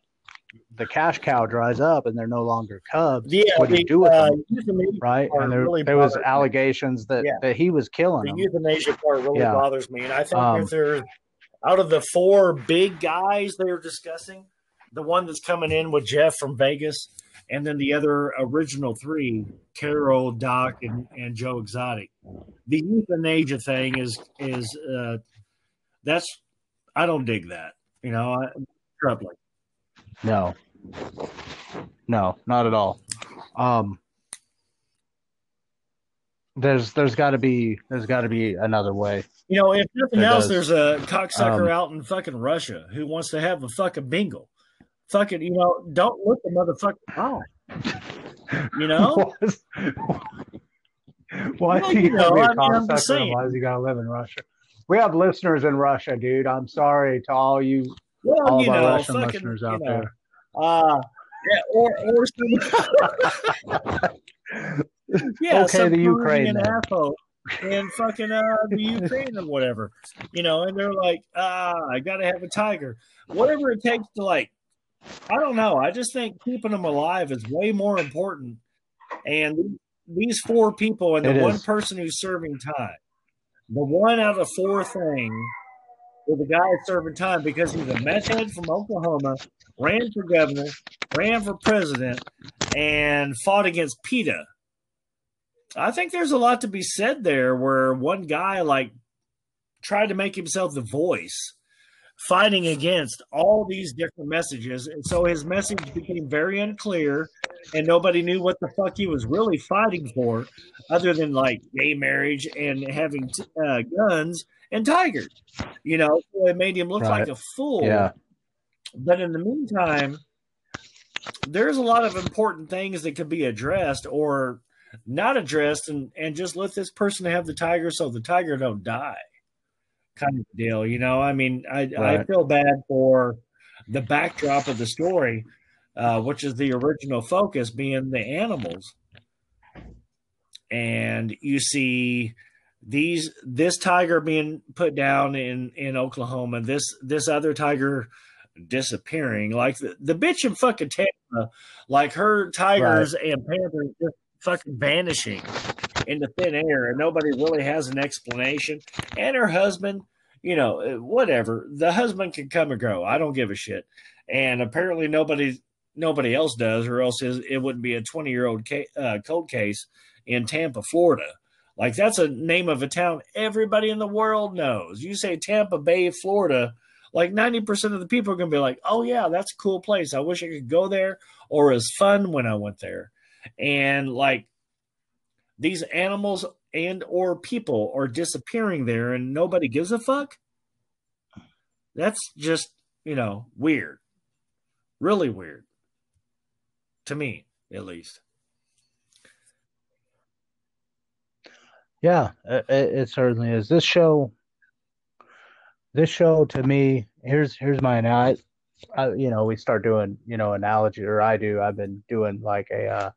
Speaker 2: the cash cow dries up and they're no longer cubs,
Speaker 1: yeah.
Speaker 2: what do
Speaker 1: the,
Speaker 2: you do with
Speaker 1: uh,
Speaker 2: them? right? And there,
Speaker 1: really
Speaker 2: there was
Speaker 1: me.
Speaker 2: allegations that,
Speaker 1: Yeah.
Speaker 2: that he was killing
Speaker 1: the
Speaker 2: them.
Speaker 1: euthanasia part really
Speaker 2: Yeah.
Speaker 1: bothers me, and I think
Speaker 2: Um,
Speaker 1: if there's out of the four big guys they were discussing, the one that's coming in with Jeff from Vegas, and then the other original three, Carol, Doc, and, and Joe Exotic. The euthanasia thing is is uh, that's I don't dig that. You know, I, troubling.
Speaker 2: No, no, not at all. Um, there's there's got to be there's got to be another way.
Speaker 1: You know, if nothing
Speaker 2: There
Speaker 1: else,
Speaker 2: does.
Speaker 1: there's a cocksucker
Speaker 2: Um,
Speaker 1: out in fucking Russia who wants to have a fucking bingo. Fucking, you know, don't look the motherfucker wrong. You know?
Speaker 2: Why
Speaker 1: Well,
Speaker 2: is
Speaker 1: you know, I mean, I'm just saying.
Speaker 2: Why does he gotta live in Russia? We have listeners in Russia, dude. I'm sorry to all you
Speaker 1: Well,
Speaker 2: all
Speaker 1: you know,
Speaker 2: Russian
Speaker 1: fucking,
Speaker 2: listeners
Speaker 1: you
Speaker 2: out
Speaker 1: know,
Speaker 2: there.
Speaker 1: Uh, yeah, or or some, yeah,
Speaker 2: Okay,
Speaker 1: some
Speaker 2: the Ukraine then.
Speaker 1: in fucking uh, the Ukraine or whatever, you know, and they're like, ah, I gotta have a tiger, whatever it takes to like, I don't know. I just think keeping them alive is way more important, and these four people and the one person who's serving time, the one out of four thing with a guy serving time because he's a meth head from Oklahoma, ran for governor, ran for president, and fought against PETA. I think there's a lot to be said there where one guy like tried to make himself the voice fighting against all these different messages. And so his message became very unclear and nobody knew what the fuck he was really fighting for other than like gay marriage and having uh, guns and tigers. You know, it made him look
Speaker 2: Right.
Speaker 1: like a fool.
Speaker 2: Yeah.
Speaker 1: But in the meantime, there's a lot of important things that could be addressed or not addressed and, and just let this person have the tiger so the tiger don't die kind of deal you know i mean i, I feel bad for the backdrop of the story uh, which is the original focus being the animals and you see these this tiger being put down in in oklahoma this this other tiger disappearing like the, the bitch in fucking tampa like her tigers and panthers just fucking vanishing into thin air and nobody really has an explanation. And her husband you know uh, whatever the husband can come and go. I don't give a shit. And apparently nobody nobody else does or else it wouldn't be a 20 year old ca- uh, cold case in tampa florida like that's a name of a town everybody in the world knows. You say tampa bay florida like 90% of the people are going to be like oh yeah that's a cool place. I wish i could go there or it was fun when i went there. And like these animals and or people are disappearing there and nobody gives a fuck? That's just you know weird. Really weird. To me at least
Speaker 2: Yeah, it, it it certainly is. This show, this show to me, here's here's my I, I, you know, we start doing, you know, analogy, or I do. I've been doing like a, uh,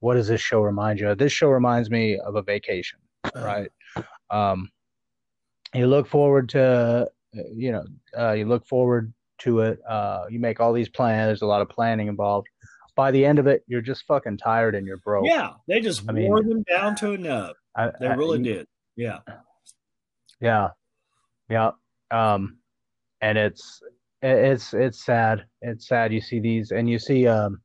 Speaker 2: what does this show remind you of? This show reminds me of a vacation, right? Um, you look forward to, you know, uh, you look forward to it. Uh, you make all these plans. There's a lot of planning involved. By the end of it, you're just fucking tired and you're broke.
Speaker 1: yeah they just
Speaker 2: I mean-
Speaker 1: wore them down to a nub
Speaker 2: I,
Speaker 1: they really
Speaker 2: you-
Speaker 1: did yeah
Speaker 2: Yeah, yeah. Um, and it's it's it's sad. It's sad. You see these, and you see um,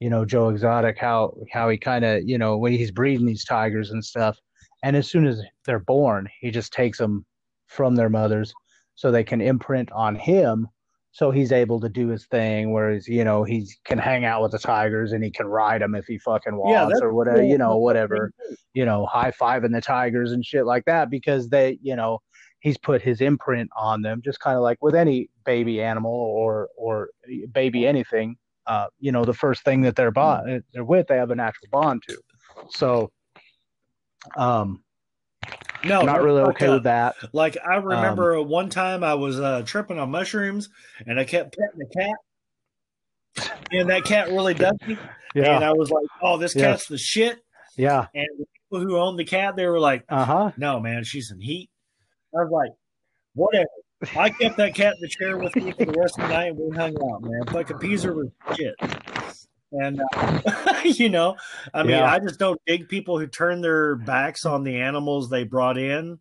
Speaker 2: you know, Joe Exotic, how how he kind of you know when he's breeding these tigers and stuff, and as soon as they're born, he just takes them from their mothers so they can imprint on him. So he's able to do his thing, whereas you know he can hang out with the tigers and he can ride them if he fucking wants
Speaker 1: that's
Speaker 2: or whatever,
Speaker 1: cool.
Speaker 2: you know, whatever you know, high fiving the Tigers and shit like that because they, you know, he's put his imprint on them, just kind of like with any baby animal or or baby anything. Uh, you know, the first thing that they're bond, they're with, they have a natural bond to. So, um,
Speaker 1: no
Speaker 2: not really okay
Speaker 1: up.
Speaker 2: with that.
Speaker 1: Like I remember one time I was uh, tripping on mushrooms and I kept petting the cat, and that cat really dug me. And
Speaker 2: Yeah,
Speaker 1: I was like, "Oh, this
Speaker 2: Yeah.
Speaker 1: cat's the shit."
Speaker 2: yeah,
Speaker 1: And the people who owned the cat, they were like,
Speaker 2: uh huh.
Speaker 1: "No, man, she's in heat." I was like, "Whatever." I kept that cat in the chair with me for the rest of the night, and we hung out, man. Fucking Peaser was shit. And uh, you know, I mean,
Speaker 2: Yeah.
Speaker 1: I just don't dig people who turn their backs on the animals they brought in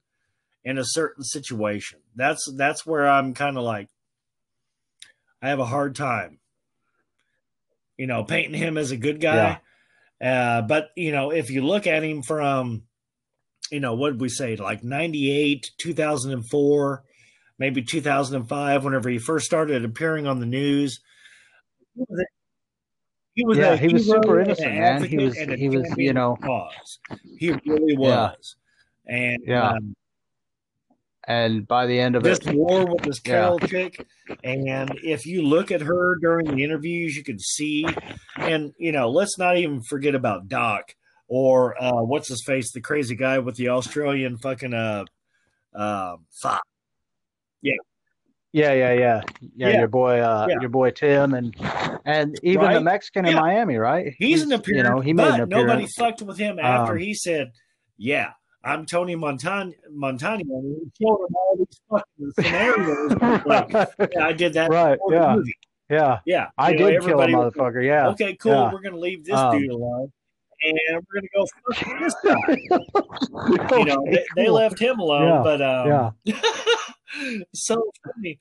Speaker 1: in a certain situation. That's that's where I'm kind of like, I have a hard time, you know, painting him as a good guy. Uh, but you know, if you look at him from, you know, what did we say, like '98, 2004, maybe 2005, whenever he first started appearing on the news. He was
Speaker 2: Yeah,
Speaker 1: a
Speaker 2: he was super innocent, man. He was- he was, you know-
Speaker 1: cause. He really
Speaker 2: Yeah.
Speaker 1: was. And
Speaker 2: Yeah.
Speaker 1: um,
Speaker 2: And by the end of
Speaker 1: this
Speaker 2: it,
Speaker 1: war with this Carol chick, and if you look at her during the interviews, you can see, and you know, let's not even forget about Doc or uh, what's his face, the crazy guy with the Australian fucking uh, uh, fuck.
Speaker 2: yeah, yeah, yeah, yeah,
Speaker 1: Yeah.
Speaker 2: your boy, uh,
Speaker 1: Yeah.
Speaker 2: your boy Tim, and and even the
Speaker 1: Right?
Speaker 2: Mexican in Miami, right?
Speaker 1: He's an appearance,
Speaker 2: You know, he made
Speaker 1: but
Speaker 2: an appearance.
Speaker 1: nobody fucked with him after
Speaker 2: Um,
Speaker 1: he said, "Yeah, I'm Tony Montan Montana," and he showed him all these fucking scenarios. like, yeah, I did that
Speaker 2: Right, yeah.
Speaker 1: the movie.
Speaker 2: yeah,
Speaker 1: Yeah,
Speaker 2: I
Speaker 1: You know,
Speaker 2: did kill a
Speaker 1: was-
Speaker 2: motherfucker. Yeah,
Speaker 1: Okay, cool.
Speaker 2: Yeah.
Speaker 1: We're gonna leave this
Speaker 2: Um,
Speaker 1: dude alone, and we're gonna go fuck this guy. You know, they, they left him alone,
Speaker 2: Yeah,
Speaker 1: but um,
Speaker 2: yeah.
Speaker 1: so funny.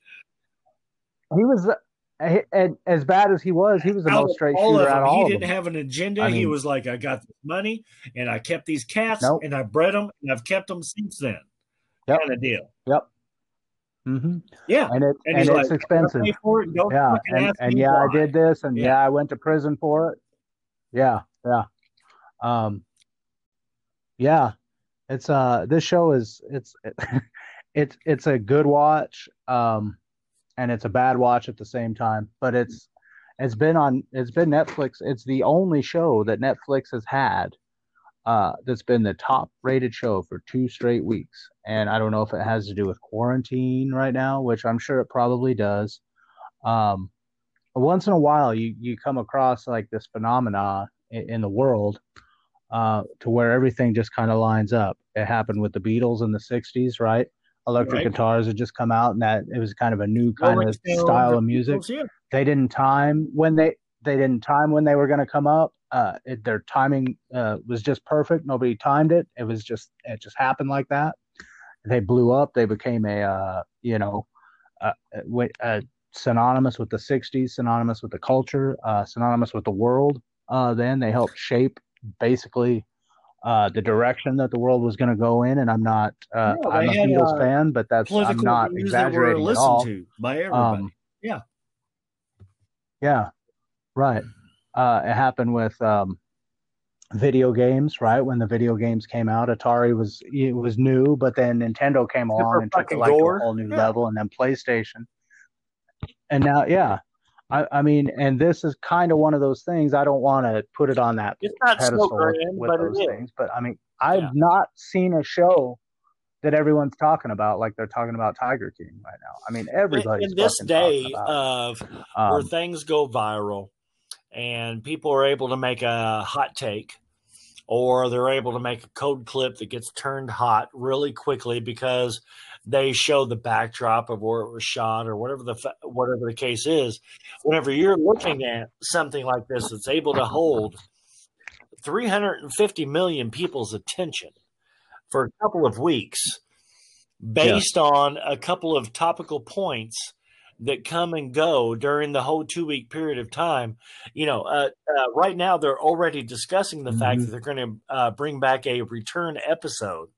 Speaker 2: He was and as bad as he was, he was the
Speaker 1: Out
Speaker 2: most straight
Speaker 1: all
Speaker 2: shooter out of all
Speaker 1: he didn't have an agenda.
Speaker 2: I
Speaker 1: he was like, I got this money and I kept these cats
Speaker 2: Nope.
Speaker 1: and I bred them and I've kept them since then.
Speaker 2: Yep.
Speaker 1: Kind of deal.
Speaker 2: hmm
Speaker 1: Yeah.
Speaker 2: And it
Speaker 1: And
Speaker 2: and, it's
Speaker 1: like, "Gotta
Speaker 2: expensive.
Speaker 1: it.
Speaker 2: Yeah, and, and yeah. I did this, and
Speaker 1: Yeah.
Speaker 2: yeah. I went to prison for it. Yeah, yeah, um, yeah. It's uh, this show is it's it's it's a good watch, um, and it's a bad watch at the same time. But it's it's been on it's been Netflix. It's the only show that Netflix has had uh, that's been the top rated show for two straight weeks. And I don't know if it has to do with quarantine right now, which I'm sure it probably does. Um, once in a while, you, you come across like this phenomena in, in the world uh, to where everything just kind of lines up. It happened with the Beatles in the 60s, right? Electric
Speaker 1: Right.
Speaker 2: guitars had just come out, and that it was kind of a new kind
Speaker 1: Rolling
Speaker 2: of style of music
Speaker 1: Beatles, yeah.
Speaker 2: they didn't time when they they didn't time when they were going to come up. Uh, it, their timing uh, was just perfect. Nobody timed it. It was just it just happened like that. They blew up. They became a uh, you know uh, uh, synonymous with the '60s, synonymous with the culture, uh, synonymous with the world. Uh, then they helped shape basically uh, the direction that the world was going to go in. And I'm not uh,
Speaker 1: Yeah,
Speaker 2: I'm a
Speaker 1: had,
Speaker 2: Beatles
Speaker 1: uh,
Speaker 2: fan, but that's I'm not
Speaker 1: views that were
Speaker 2: exaggerating at all.
Speaker 1: to by everybody.
Speaker 2: Um,
Speaker 1: Yeah.
Speaker 2: Yeah, right. Uh, it happened with um, video games, right? When the video games came out, Atari was it was new, but then Nintendo came
Speaker 1: Except
Speaker 2: along and took it like to a whole new
Speaker 1: Yeah.
Speaker 2: level, and then PlayStation. And now, yeah, I, I mean, and this is kind of one of those things. I don't want to put it on that
Speaker 1: It's not
Speaker 2: pedestal with,
Speaker 1: grand,
Speaker 2: with
Speaker 1: but
Speaker 2: those
Speaker 1: it is.
Speaker 2: things, but I mean, I've
Speaker 1: Yeah.
Speaker 2: not seen a show that everyone's talking about like they're talking about Tiger King right now. I mean,
Speaker 1: In, in this day
Speaker 2: talking about it.
Speaker 1: of where
Speaker 2: Um,
Speaker 1: things go viral and people are able to make a hot take or they're able to make a code clip that gets turned hot really quickly because they show the backdrop of where it was shot or whatever the whatever the case is whenever you're looking at something like this that's able to hold 350 million people's attention for a couple of weeks based on a couple of topical points that come and go during the whole two week period of time. You know, uh, uh, right now they're already discussing the fact
Speaker 2: Mhm.
Speaker 1: that they're going to uh, bring back a return episode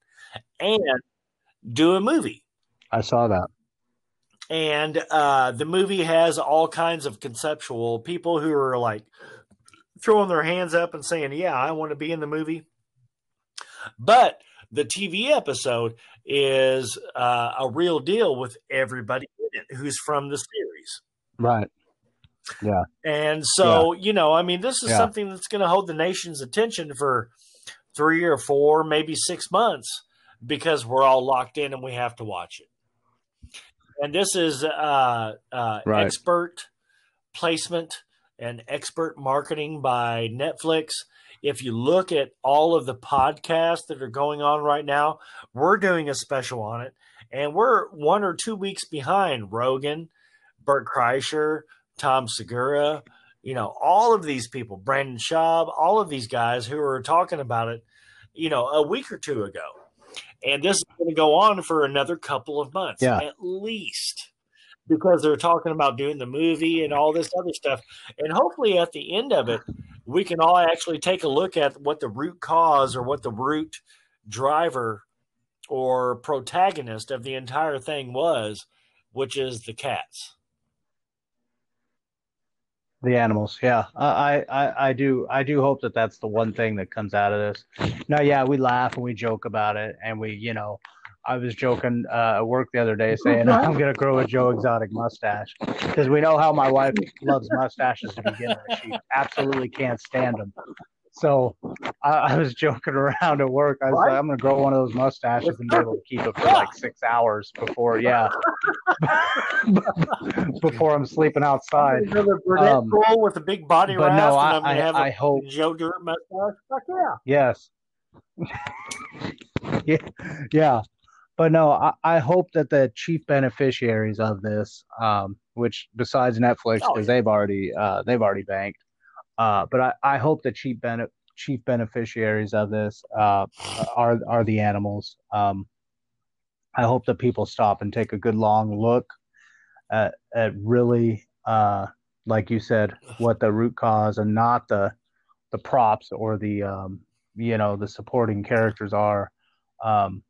Speaker 1: and do a movie.
Speaker 2: I saw that.
Speaker 1: And uh, the movie has all kinds of conceptual people who are like throwing their hands up and saying, Yeah, I want to be in the movie. But the TV episode is uh, a real deal with everybody in it who's from the series.
Speaker 2: Right. Yeah.
Speaker 1: And so, you know, I mean, this is
Speaker 2: Yeah.
Speaker 1: something that's going to hold the nation's attention for three or four, maybe six months because we're all locked in and we have to watch it. And this is uh, uh,
Speaker 2: Right.
Speaker 1: expert placement and expert marketing by Netflix. If you look at all of the podcasts that are going on right now, we're doing a special on it. And we're one or two weeks behind Rogan, Bert Kreischer, Tom Segura, you know, all of these people, Brandon Schaub, all of these guys who are talking about it, you know, a week or two ago. And this is going to go on for another couple of months
Speaker 2: Yeah.
Speaker 1: at least because they're talking about doing the movie and all this other stuff. And hopefully at the end of it, we can all actually take a look at what the root cause or what the root driver or protagonist of the entire thing was, which is the cats.
Speaker 2: The animals, yeah. I, I, I do, I do hope that that's the one thing that comes out of this. No, yeah, we laugh and we joke about it, and we, you know, I was joking uh, at work the other day saying I'm gonna grow a Joe Exotic mustache because we know how my wife loves mustaches to begin with. She absolutely can't stand them. So I, I was joking around at work. I was
Speaker 1: Right.
Speaker 2: like, I'm gonna grow one of those mustaches and be able to keep it for like six hours before, yeah, before I'm sleeping outside.
Speaker 1: Another brunette
Speaker 2: Um,
Speaker 1: girl with a big body
Speaker 2: but no,
Speaker 1: and
Speaker 2: I-
Speaker 1: I'm going to
Speaker 2: I-
Speaker 1: have
Speaker 2: I
Speaker 1: a
Speaker 2: hope-
Speaker 1: Joe Dirt mustache. Fuck yeah.
Speaker 2: Yes. yeah, yeah. But no, I, I hope that the chief beneficiaries of this, um, which besides Netflix,
Speaker 1: Oh,
Speaker 2: because they've already uh, they've already banked, uh, but I, I hope the chief bene- chief beneficiaries of this uh, are are the animals. Um, I hope that people stop and take a good long look at, at really, uh, like you said, what the root cause and not the the props or the um, you know the supporting characters are, um,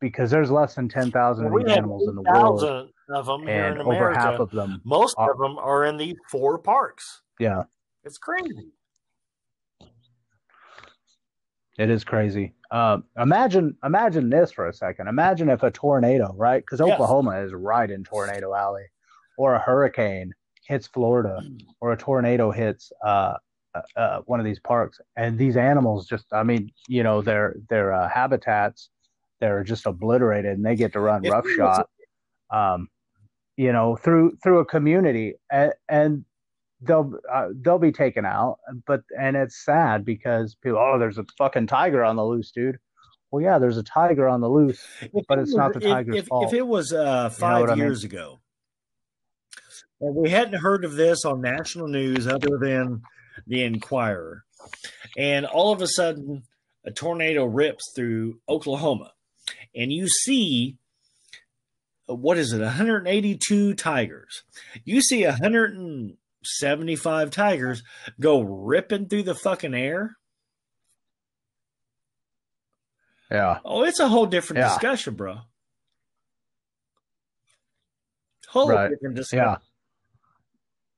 Speaker 2: because there's less than ten thousand
Speaker 1: Well, we
Speaker 2: these
Speaker 1: have
Speaker 2: animals in the world,
Speaker 1: 8,000 of them here
Speaker 2: and over half of them,
Speaker 1: Most
Speaker 2: are-
Speaker 1: of them are in these four parks.
Speaker 2: yeah,
Speaker 1: It's crazy.
Speaker 2: It is crazy. Um, imagine, imagine this for a second. Imagine if a tornado, right? Because
Speaker 1: Yes.
Speaker 2: Oklahoma is right in tornado alley, or a hurricane hits Florida, or a tornado hits uh, uh, uh, one of these parks, and these animals just, I mean, you know, their their uh, habitats, they're just obliterated, and they get to run roughshod, um, you know, through through a community, and, and they'll uh, they'll be taken out but and it's sad because people oh there's a fucking tiger on the loose dude well yeah there's a tiger on the loose
Speaker 1: If
Speaker 2: But
Speaker 1: it
Speaker 2: it's not the
Speaker 1: if-
Speaker 2: Tigers'
Speaker 1: if,
Speaker 2: fault.
Speaker 1: If it was uh, five
Speaker 2: what I mean?
Speaker 1: years ago, and we hadn't heard of this on national news other than the Inquirer, and all of a sudden a tornado rips through Oklahoma, and you see uh, what is it 182 tigers you see 175 tigers go ripping through the fucking air
Speaker 2: yeah
Speaker 1: Oh, it's a whole different
Speaker 2: Yeah.
Speaker 1: discussion, bro. Whole
Speaker 2: Right.
Speaker 1: different discussion.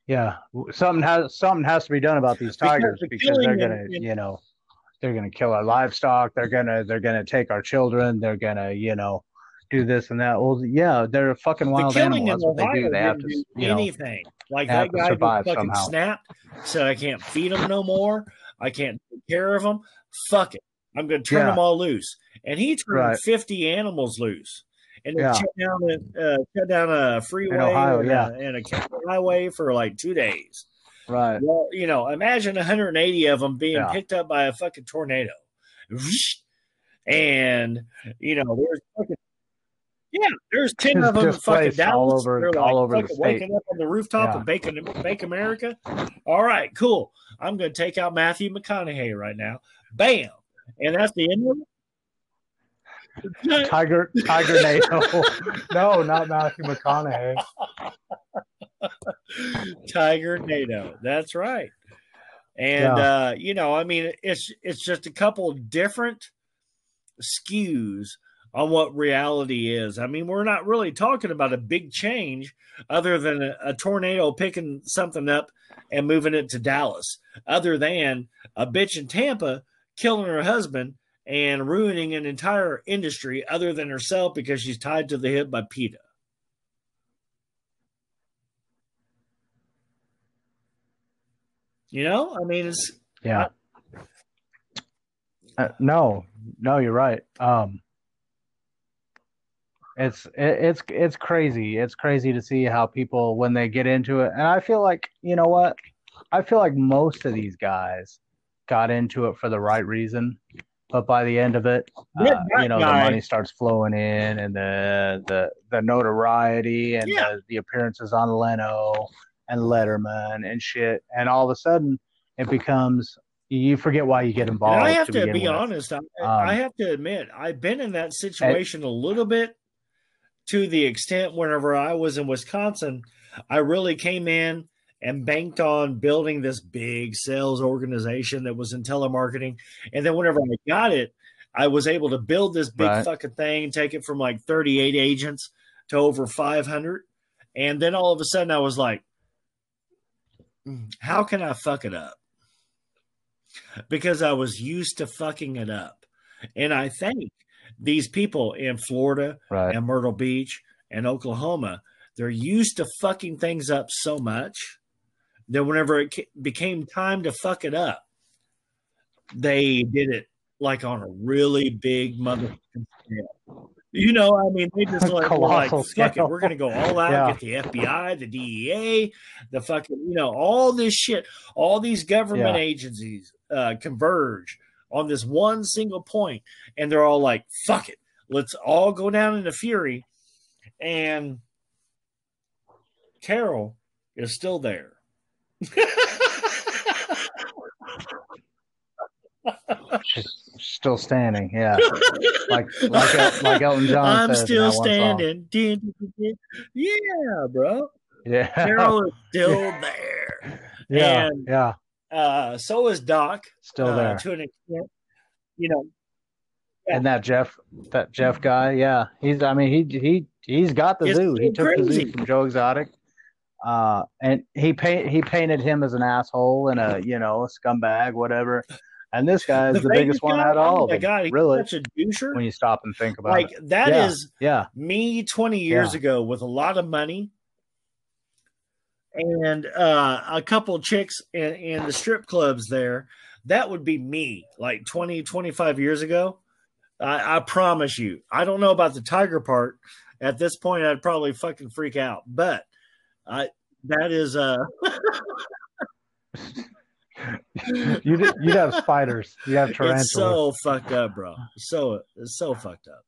Speaker 2: yeah yeah something has something has to be done about these tigers
Speaker 1: the
Speaker 2: because they're gonna you know they're gonna kill our livestock they're gonna they're gonna take our children they're gonna you know do this and that well yeah they're a fucking wild
Speaker 1: the killing
Speaker 2: animal that's what they do they have to
Speaker 1: do
Speaker 2: you know
Speaker 1: anything. Like that guy fucking
Speaker 2: somehow.
Speaker 1: snapped, said I can't feed them no more. I can't take care of them. Fuck it. I'm going to turn
Speaker 2: Yeah.
Speaker 1: them all loose. And he turned
Speaker 2: Right.
Speaker 1: 50 animals loose. And they
Speaker 2: Yeah.
Speaker 1: shut down a uh, shut down a freeway
Speaker 2: Ohio,
Speaker 1: and,
Speaker 2: yeah.
Speaker 1: a, and a highway for like two days.
Speaker 2: right
Speaker 1: Well, you know, imagine 180 of them being
Speaker 2: Yeah.
Speaker 1: picked up by a fucking tornado. And, you know, there's fucking, yeah, there's 10 of them fucking
Speaker 2: Displaced all over-
Speaker 1: They're
Speaker 2: all
Speaker 1: like
Speaker 2: over the
Speaker 1: fucking
Speaker 2: state.
Speaker 1: waking up on the rooftop
Speaker 2: Yeah.
Speaker 1: of Bacon, Bake America. All right, cool. I'm going to take out Matthew McConaughey right now. Bam. And that's the end of it.
Speaker 2: tiger tiger nato no not matthew mcconaughey
Speaker 1: Tiger NATO. That's right. And
Speaker 2: Yeah.
Speaker 1: uh, you know, I mean, it's it's just a couple different skews on what reality is. I mean, we're not really talking about a big change other than a, a tornado picking something up and moving it to Dallas, other than a bitch in Tampa killing her husband and ruining an entire industry other than herself because she's tied to the hip by PETA. You know, I mean, it's
Speaker 2: Yeah. Uh, no, no, you're right. Um, it's it, it's it's crazy. It's crazy to see how people when they get into it, and I feel like you know what? I feel like most of these guys got into it for the right reason, but by the end of it, uh, you know,
Speaker 1: guy-
Speaker 2: the money starts flowing in, and the the the notoriety and
Speaker 1: Yeah.
Speaker 2: the, the appearances on Leno and Letterman and shit, and all of a sudden it becomes you forget why you get involved.
Speaker 1: And I have to,
Speaker 2: begin
Speaker 1: be
Speaker 2: with.
Speaker 1: honest. I,
Speaker 2: Um,
Speaker 1: I have to admit, I've been in that situation a little bit to the extent whenever I was in Wisconsin, I really came in and banked on building this big sales organization that was in telemarketing. And then whenever I got it, I was able to build this big
Speaker 2: Right.
Speaker 1: fucking thing, take it from like 38 agents to over 500. And then all of a sudden I was like, "Hmm, how can I fuck it up? Because I was used to fucking it up. And I think these people in Florida
Speaker 2: Right.
Speaker 1: and Myrtle Beach and Oklahoma, they're used to fucking things up so much that whenever it became time to fuck it up, they did it like on a really big motherfucking scale. You know, I mean, they just like, like fuck it, we're gonna go all out,
Speaker 2: Yeah.
Speaker 1: get the FBI, the DEA, the fucking, you know, all this shit, all these government
Speaker 2: Yeah.
Speaker 1: agencies uh, converge on this one single point, and they're all like, fuck it, let's all go down into fury. And Carol is still there.
Speaker 2: She's still standing. Yeah, like like El- like Elton John.
Speaker 1: I'm still
Speaker 2: that one song.
Speaker 1: standing. Din, din, din. Yeah, bro.
Speaker 2: Yeah,
Speaker 1: Carol is still there.
Speaker 2: yeah,
Speaker 1: and-
Speaker 2: yeah,
Speaker 1: Uh, so is Doc.
Speaker 2: still
Speaker 1: uh,
Speaker 2: there.
Speaker 1: to an extent. You know,
Speaker 2: And that Jeff, that Jeff guy, yeah, he's. I mean, he he he's got the
Speaker 1: It's
Speaker 2: zoo. He took the zoo from Joe Exotic, uh, and he paint he painted him as an asshole and a you know a scumbag, whatever. And this guy is the,
Speaker 1: Vegas
Speaker 2: biggest one
Speaker 1: guy,
Speaker 2: out of all
Speaker 1: Oh
Speaker 2: of
Speaker 1: my
Speaker 2: them.
Speaker 1: god,
Speaker 2: really,
Speaker 1: such a doucher.
Speaker 2: when you stop and think about it.
Speaker 1: Like
Speaker 2: it.
Speaker 1: that is
Speaker 2: Yeah. Yeah,
Speaker 1: me 20 years
Speaker 2: Yeah.
Speaker 1: ago with a lot of money and uh, a couple chicks in, in the strip clubs there. That would be me like 20, 25 years ago. I, I promise you. I don't know about the tiger part. At this point, I'd probably fucking freak out. But I that is uh
Speaker 2: you'd you'd have spiders. You'd have tarantulas.
Speaker 1: it's so fucked up, bro. So it's so fucked up.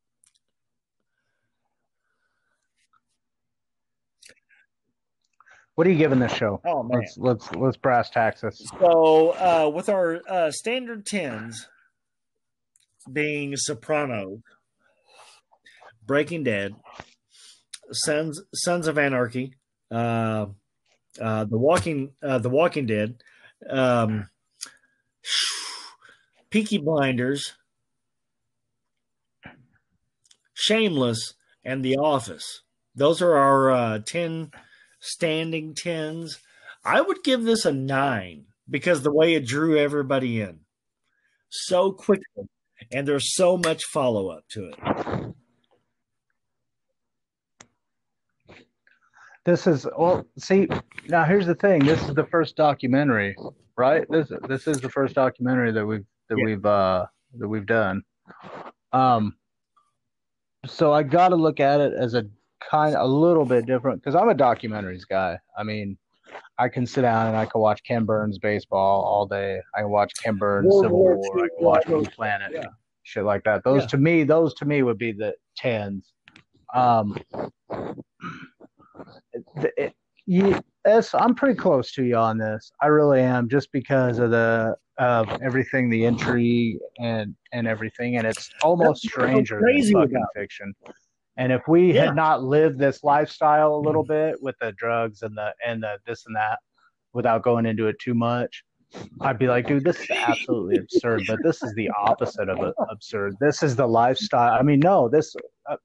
Speaker 2: What are you giving this show?
Speaker 1: Oh man.
Speaker 2: Let's let's let's brass tax this.
Speaker 1: So, uh, with our uh, standard tens being Soprano, Breaking Dead, Sons Sons of Anarchy, uh, uh, the Walking uh, the Walking Dead, um, Peaky Blinders, Shameless, and The Office. Those are our uh, ten standing tens. I would give this a nine because the way it drew everybody in so quickly, and there's so much follow up to it.
Speaker 2: This is well. See, now here's the thing. This is the first documentary, right? This this is the first documentary that we've that
Speaker 1: Yeah.
Speaker 2: we've uh that we've done. Um. So I got to look at it as a kind of a little bit different because I'm a documentaries guy. I mean, I can sit down and I can watch Ken Burns baseball all day. I can watch Ken Burns
Speaker 1: World
Speaker 2: Civil
Speaker 1: War
Speaker 2: War. I can watch Blue Planet,
Speaker 1: yeah.
Speaker 2: shit like that. Those
Speaker 1: Yeah.
Speaker 2: to me, those to me would be the tens. Um, it, it, you, it's, I'm pretty close to you on this. I really am, just because of the of everything, the intrigue and and everything, and it's almost
Speaker 1: That's
Speaker 2: stranger than fucking fiction. And if we
Speaker 1: Yeah.
Speaker 2: had not lived this lifestyle a little bit with the drugs and the and the this and that, without going into it too much, I'd be like, dude, this is absolutely absurd. But this is the opposite of a, absurd. This is the lifestyle. I mean, no, this. Uh,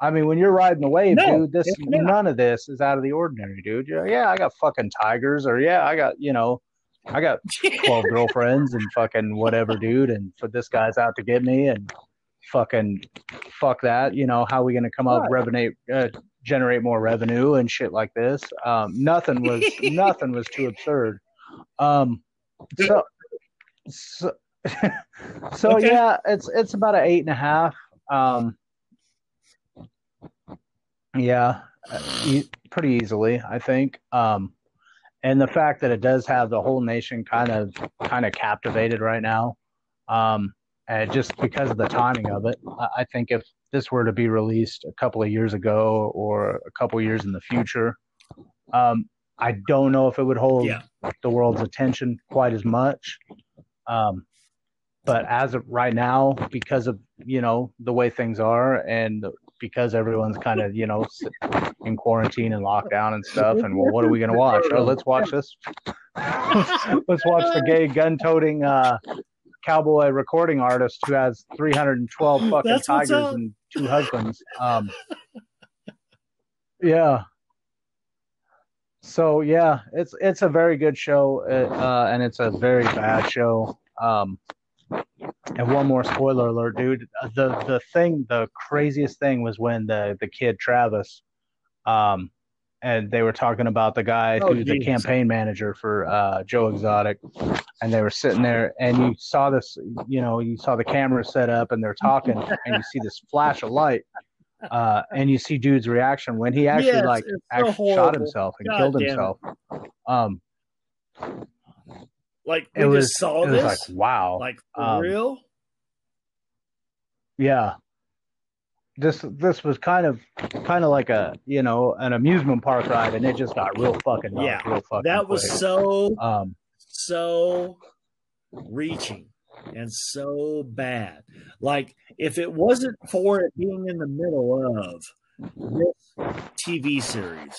Speaker 2: I mean, when you're riding the wave,
Speaker 1: No,
Speaker 2: dude, this none of this is out of the ordinary, dude. Yeah, yeah, I got fucking tigers, or yeah, I got you know, I got twelve girlfriends and fucking whatever, dude, and for this guy's out to get me and fucking fuck that. You know, how we gonna come up revenue, uh, generate more revenue and shit like this? Um, nothing was nothing was too absurd. Um, so so so
Speaker 1: Okay.
Speaker 2: yeah, it's it's about an eight and a half. Um, yeah, uh, e- pretty easily, I think. Um, and the fact that it does have the whole nation kind of kind of captivated right now, um, and just because of the timing of it, I, I think if this were to be released a couple of years ago or a couple of years in the future, um, I don't know if it would hold
Speaker 1: Yeah.
Speaker 2: the world's attention quite as much. Um, but as of right now, because of you know the way things are, and because everyone's kind of you know in quarantine and lockdown and stuff, and well, what are we gonna watch? Oh, let's watch this. let's watch the gay gun-toting uh, cowboy recording artist who has 312 fucking tigers
Speaker 1: up.
Speaker 2: and two husbands. Um, yeah. So yeah, it's it's a very good show, uh, uh, and it's a very bad show. Um, and one more spoiler alert, dude. The the thing, the craziest thing was when the the kid Travis, um, and they were talking about the guy
Speaker 1: Oh,
Speaker 2: who's the campaign manager for uh, Joe Exotic, and they were sitting there, and you saw this, you know, you saw the camera set up, and they're talking, and you see this flash of light, uh, and you see dude's reaction when he actually
Speaker 1: Yes,
Speaker 2: like
Speaker 1: so
Speaker 2: actually shot himself and
Speaker 1: God
Speaker 2: killed
Speaker 1: it.
Speaker 2: himself. Um,
Speaker 1: Like
Speaker 2: it was
Speaker 1: just saw
Speaker 2: it was like wow,
Speaker 1: like for
Speaker 2: um,
Speaker 1: real?
Speaker 2: Yeah. This this was kind of kind of like a you know an amusement park ride, and it just got real fucking dark,
Speaker 1: Yeah,
Speaker 2: real fucking
Speaker 1: That was
Speaker 2: quick.
Speaker 1: so
Speaker 2: um
Speaker 1: so reaching. and so bad. Like if it wasn't for it being in the middle of this TV series,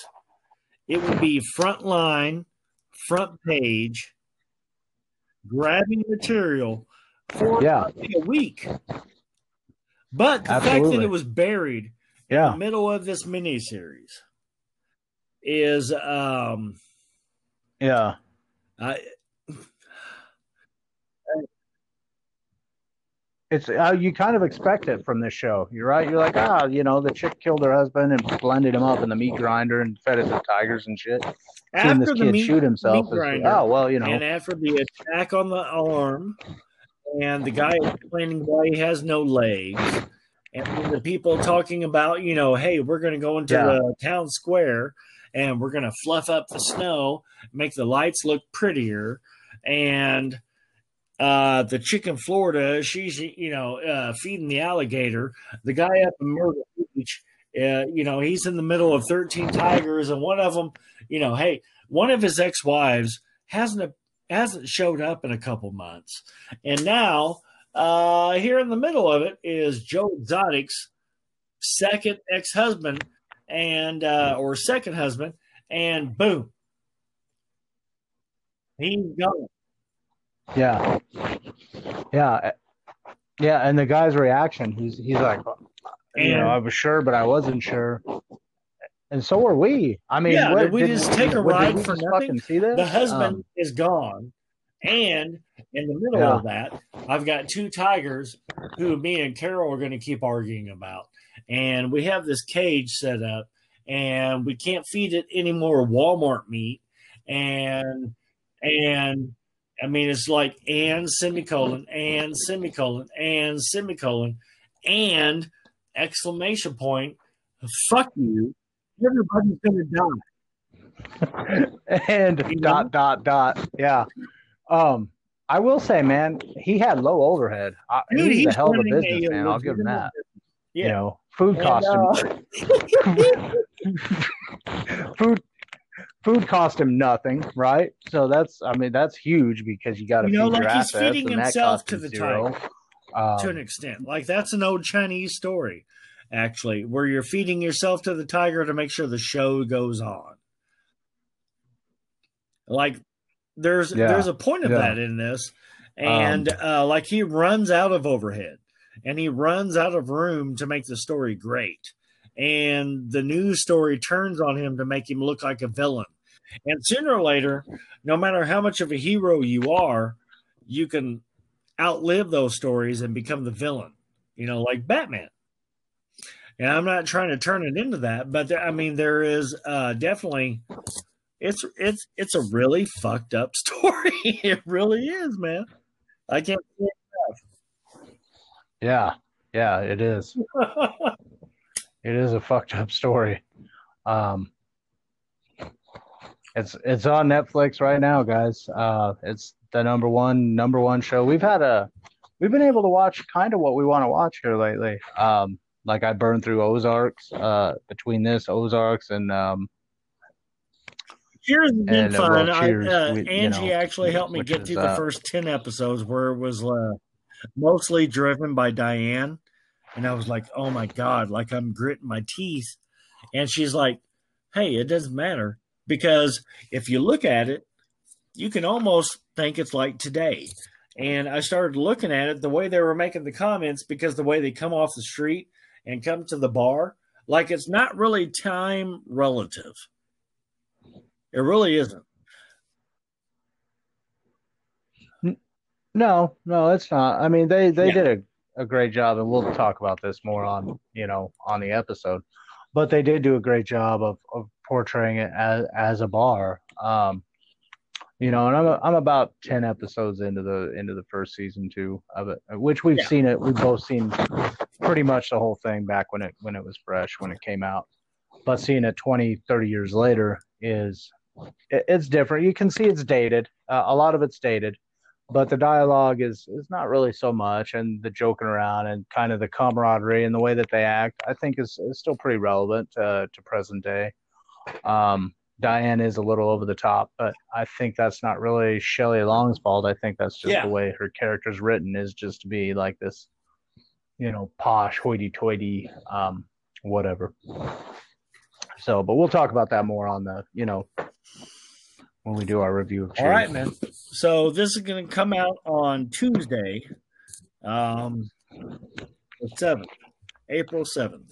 Speaker 1: it would be front line, front page, grabbing material for
Speaker 2: Yeah.
Speaker 1: a week. But the fact that it was buried in
Speaker 2: Yeah.
Speaker 1: the middle of this miniseries is um
Speaker 2: Yeah.
Speaker 1: I,
Speaker 2: It's uh, you kind of expect it from this show. You're right. You're like, ah, you know, the chick killed her husband and blended him up in the meat grinder and fed it to tigers and shit. Seeing this
Speaker 1: the
Speaker 2: kid
Speaker 1: meat,
Speaker 2: shoot himself.
Speaker 1: meat
Speaker 2: is- oh well, you know.
Speaker 1: and after the attack on the arm, and the guy explaining why he has no legs, and the people talking about, you know, hey, we're going to go into
Speaker 2: Yeah.
Speaker 1: the town square and we're going to fluff up the snow, make the lights look prettier, and uh, the chick in Florida, she's you know uh, feeding the alligator. The guy up in Myrtle Beach, uh, you know, he's in the middle of thirteen tigers, and one of them, you know, hey, one of his ex-wives hasn't hasn't showed up in a couple months, and now uh, here in the middle of it is Joe Exotic's second ex-husband and uh, or second husband, and boom, he's gone.
Speaker 2: Yeah. Yeah. Yeah, and the guy's reaction, he's he's like, you know, I was sure, but I wasn't sure. And so are we. I mean,
Speaker 1: Yeah,
Speaker 2: what,
Speaker 1: we
Speaker 2: did-
Speaker 1: just take a
Speaker 2: what,
Speaker 1: ride for nothing?
Speaker 2: see this?
Speaker 1: the husband
Speaker 2: Um,
Speaker 1: is gone and in the middle
Speaker 2: Yeah.
Speaker 1: of that i've got two tigers who me and carol are going to keep arguing about and we have this cage set up and we can't feed it any more walmart meat and and i mean it's like and semicolon and semicolon and semicolon and exclamation point fuck you everybody's to die
Speaker 2: and
Speaker 1: You know?
Speaker 2: dot dot dot. Yeah. Um, I will say, man, he had low overhead. I,
Speaker 1: Dude,
Speaker 2: he's, a hell of a business, man. I'll give him that.
Speaker 1: Yeah.
Speaker 2: You know, food
Speaker 1: And,
Speaker 2: costume,
Speaker 1: uh,
Speaker 2: food, food cost him nothing, right? So that's, I mean, that's huge because you got to
Speaker 1: You know, like he's feeding himself to the
Speaker 2: zero. Um,
Speaker 1: to an extent. Like that's an old Chinese story, actually, where you're feeding yourself to the tiger to make sure the show goes on. Like there's
Speaker 2: Yeah.
Speaker 1: there's a point of
Speaker 2: Yeah.
Speaker 1: that in this, and uh, like he runs out of overhead, and he runs out of room to make the story great, and the news story turns on him to make him look like a villain, and sooner or later, no matter how much of a hero you are, you can outlive those stories and become the villain, you know, like Batman. And I'm not trying to turn it into that, but there, I mean, there is uh, definitely it's it's it's a really fucked up story. it really is, man. I can't.
Speaker 2: yeah, yeah, it is. It is a fucked up story. Um, it's it's on Netflix right now, guys. Uh, it's the number one number one show. We've had a we've been able to watch kind of what we want to watch here lately. Um, like I burned through Ozarks. Uh, between this Ozarks and um,
Speaker 1: Cheers has been
Speaker 2: uh,
Speaker 1: fun.
Speaker 2: well,
Speaker 1: I, uh,
Speaker 2: you
Speaker 1: Angie
Speaker 2: know,
Speaker 1: actually helped me get
Speaker 2: is,
Speaker 1: through the
Speaker 2: uh,
Speaker 1: first ten episodes, where it was uh, mostly driven by Diane, and I was like, "Oh my god!" Like I'm gritting my teeth, and she's like, "Hey, it doesn't matter because if you look at it, you can almost think it's like today." And I started looking at it the way they were making the comments because the way they come off the street and come to the bar, like it's not really time relative. It really isn't.
Speaker 2: No, no, it's not. I mean, they they
Speaker 1: Yeah.
Speaker 2: did a, a great job, and we'll talk about this more on you know on the episode. But they did do a great job of, of portraying it as as a bar. Um, you know, and I'm I'm about ten episodes into the into the first season two of it, which we've
Speaker 1: Yeah.
Speaker 2: seen it. We've both seen pretty much the whole thing back when it when it was fresh when it came out. But seeing it 20, 30 years later is it, it's different. You can see it's dated. Uh, a lot of it's dated but the dialogue is is not really so much and the joking around and kind of the camaraderie and the way that they act i think is, is still pretty relevant uh, to present day um Diane is a little over the top, but I think that's not really Shelley Long's fault. I think that's just
Speaker 1: Yeah.
Speaker 2: the way her character's written is just to be like this, you know, posh, hoity-toity, um, whatever. So, but we'll talk about that more on the, you know, when we do our review of.
Speaker 1: All
Speaker 2: Cheers.
Speaker 1: right, man. So this is going to come out on Tuesday, um, the seventh, April seventh.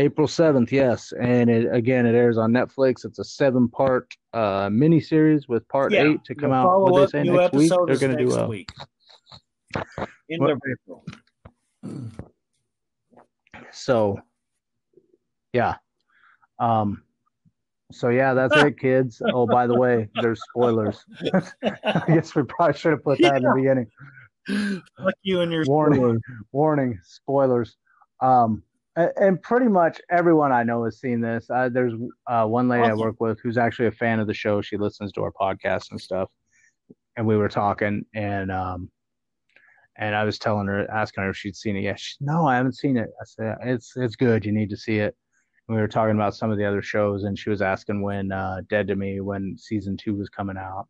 Speaker 2: April seventh, yes, and it again it airs on Netflix. It's a seven-part uh miniseries with part
Speaker 1: Yeah,
Speaker 2: eight to come out. What they say next week? They're going to do
Speaker 1: next
Speaker 2: a
Speaker 1: week, end
Speaker 2: What-
Speaker 1: of April.
Speaker 2: so yeah. Um so yeah that's it kids. Oh by the way there's spoilers. I guess we probably should have put that in the beginning.
Speaker 1: Fuck you and your
Speaker 2: warning warning spoilers. Um a- and pretty much everyone i know has seen this. Uh, there's uh, one lady i work with who's actually a fan of the show. She listens to our podcast and stuff. And we were talking and um and i was telling her asking her if she'd seen it. Yeah she, no i haven't seen it. I said it's it's good. You need to see it. And we were talking about some of the other shows and she was asking when uh dead to me when season two was coming out.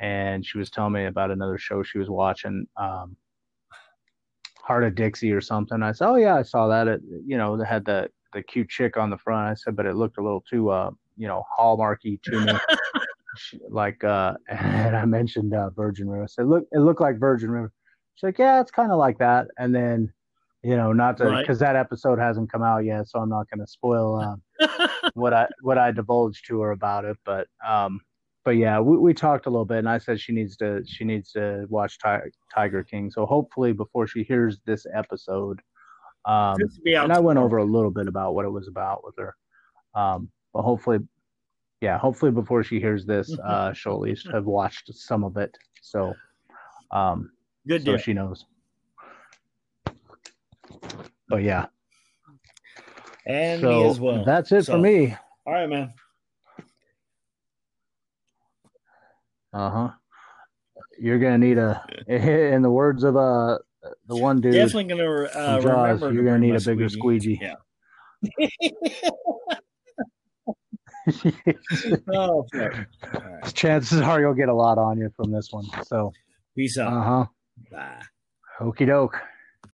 Speaker 2: And she was telling me about another show she was watching um Hart of Dixie or something. I said, "Oh yeah, I saw that. It you know they had the the cute chick on the front." I said, "But it looked a little too uh you know hallmarky to me." Like uh and I mentioned uh, Virgin River. I said, "Look, it looked like Virgin River." She's like, "Yeah, it's kind of like that." And then you know, not to
Speaker 1: Right.
Speaker 2: because that episode hasn't come out yet, so I'm not going to spoil uh, what I what I divulged to her about it. But um, but yeah, we, we talked a little bit, and I said she needs to she needs to watch Ti- Tiger King. So hopefully, before she hears this episode, um,
Speaker 1: This will be out
Speaker 2: and I went over a little bit about what it was about with her. Um, but hopefully, yeah, hopefully before she hears this,
Speaker 1: Mm-hmm.
Speaker 2: uh, she'll at least have watched some of it. So, um,
Speaker 1: Good
Speaker 2: so
Speaker 1: deal.
Speaker 2: she knows. But yeah,
Speaker 1: and
Speaker 2: so
Speaker 1: me as well.
Speaker 2: that's it
Speaker 1: So,
Speaker 2: for me.
Speaker 1: All right, man.
Speaker 2: Uh huh. You're gonna need a, in the words of uh the one dude
Speaker 1: Definitely going to uh,
Speaker 2: Jaws,
Speaker 1: remember.
Speaker 2: you're
Speaker 1: to
Speaker 2: gonna need a bigger squeegee.
Speaker 1: Yeah. Oh. All right.
Speaker 2: Chances are you'll get a lot on you from this one. So,
Speaker 1: Peace out.
Speaker 2: uh huh.
Speaker 1: Bye.
Speaker 2: Okey doke.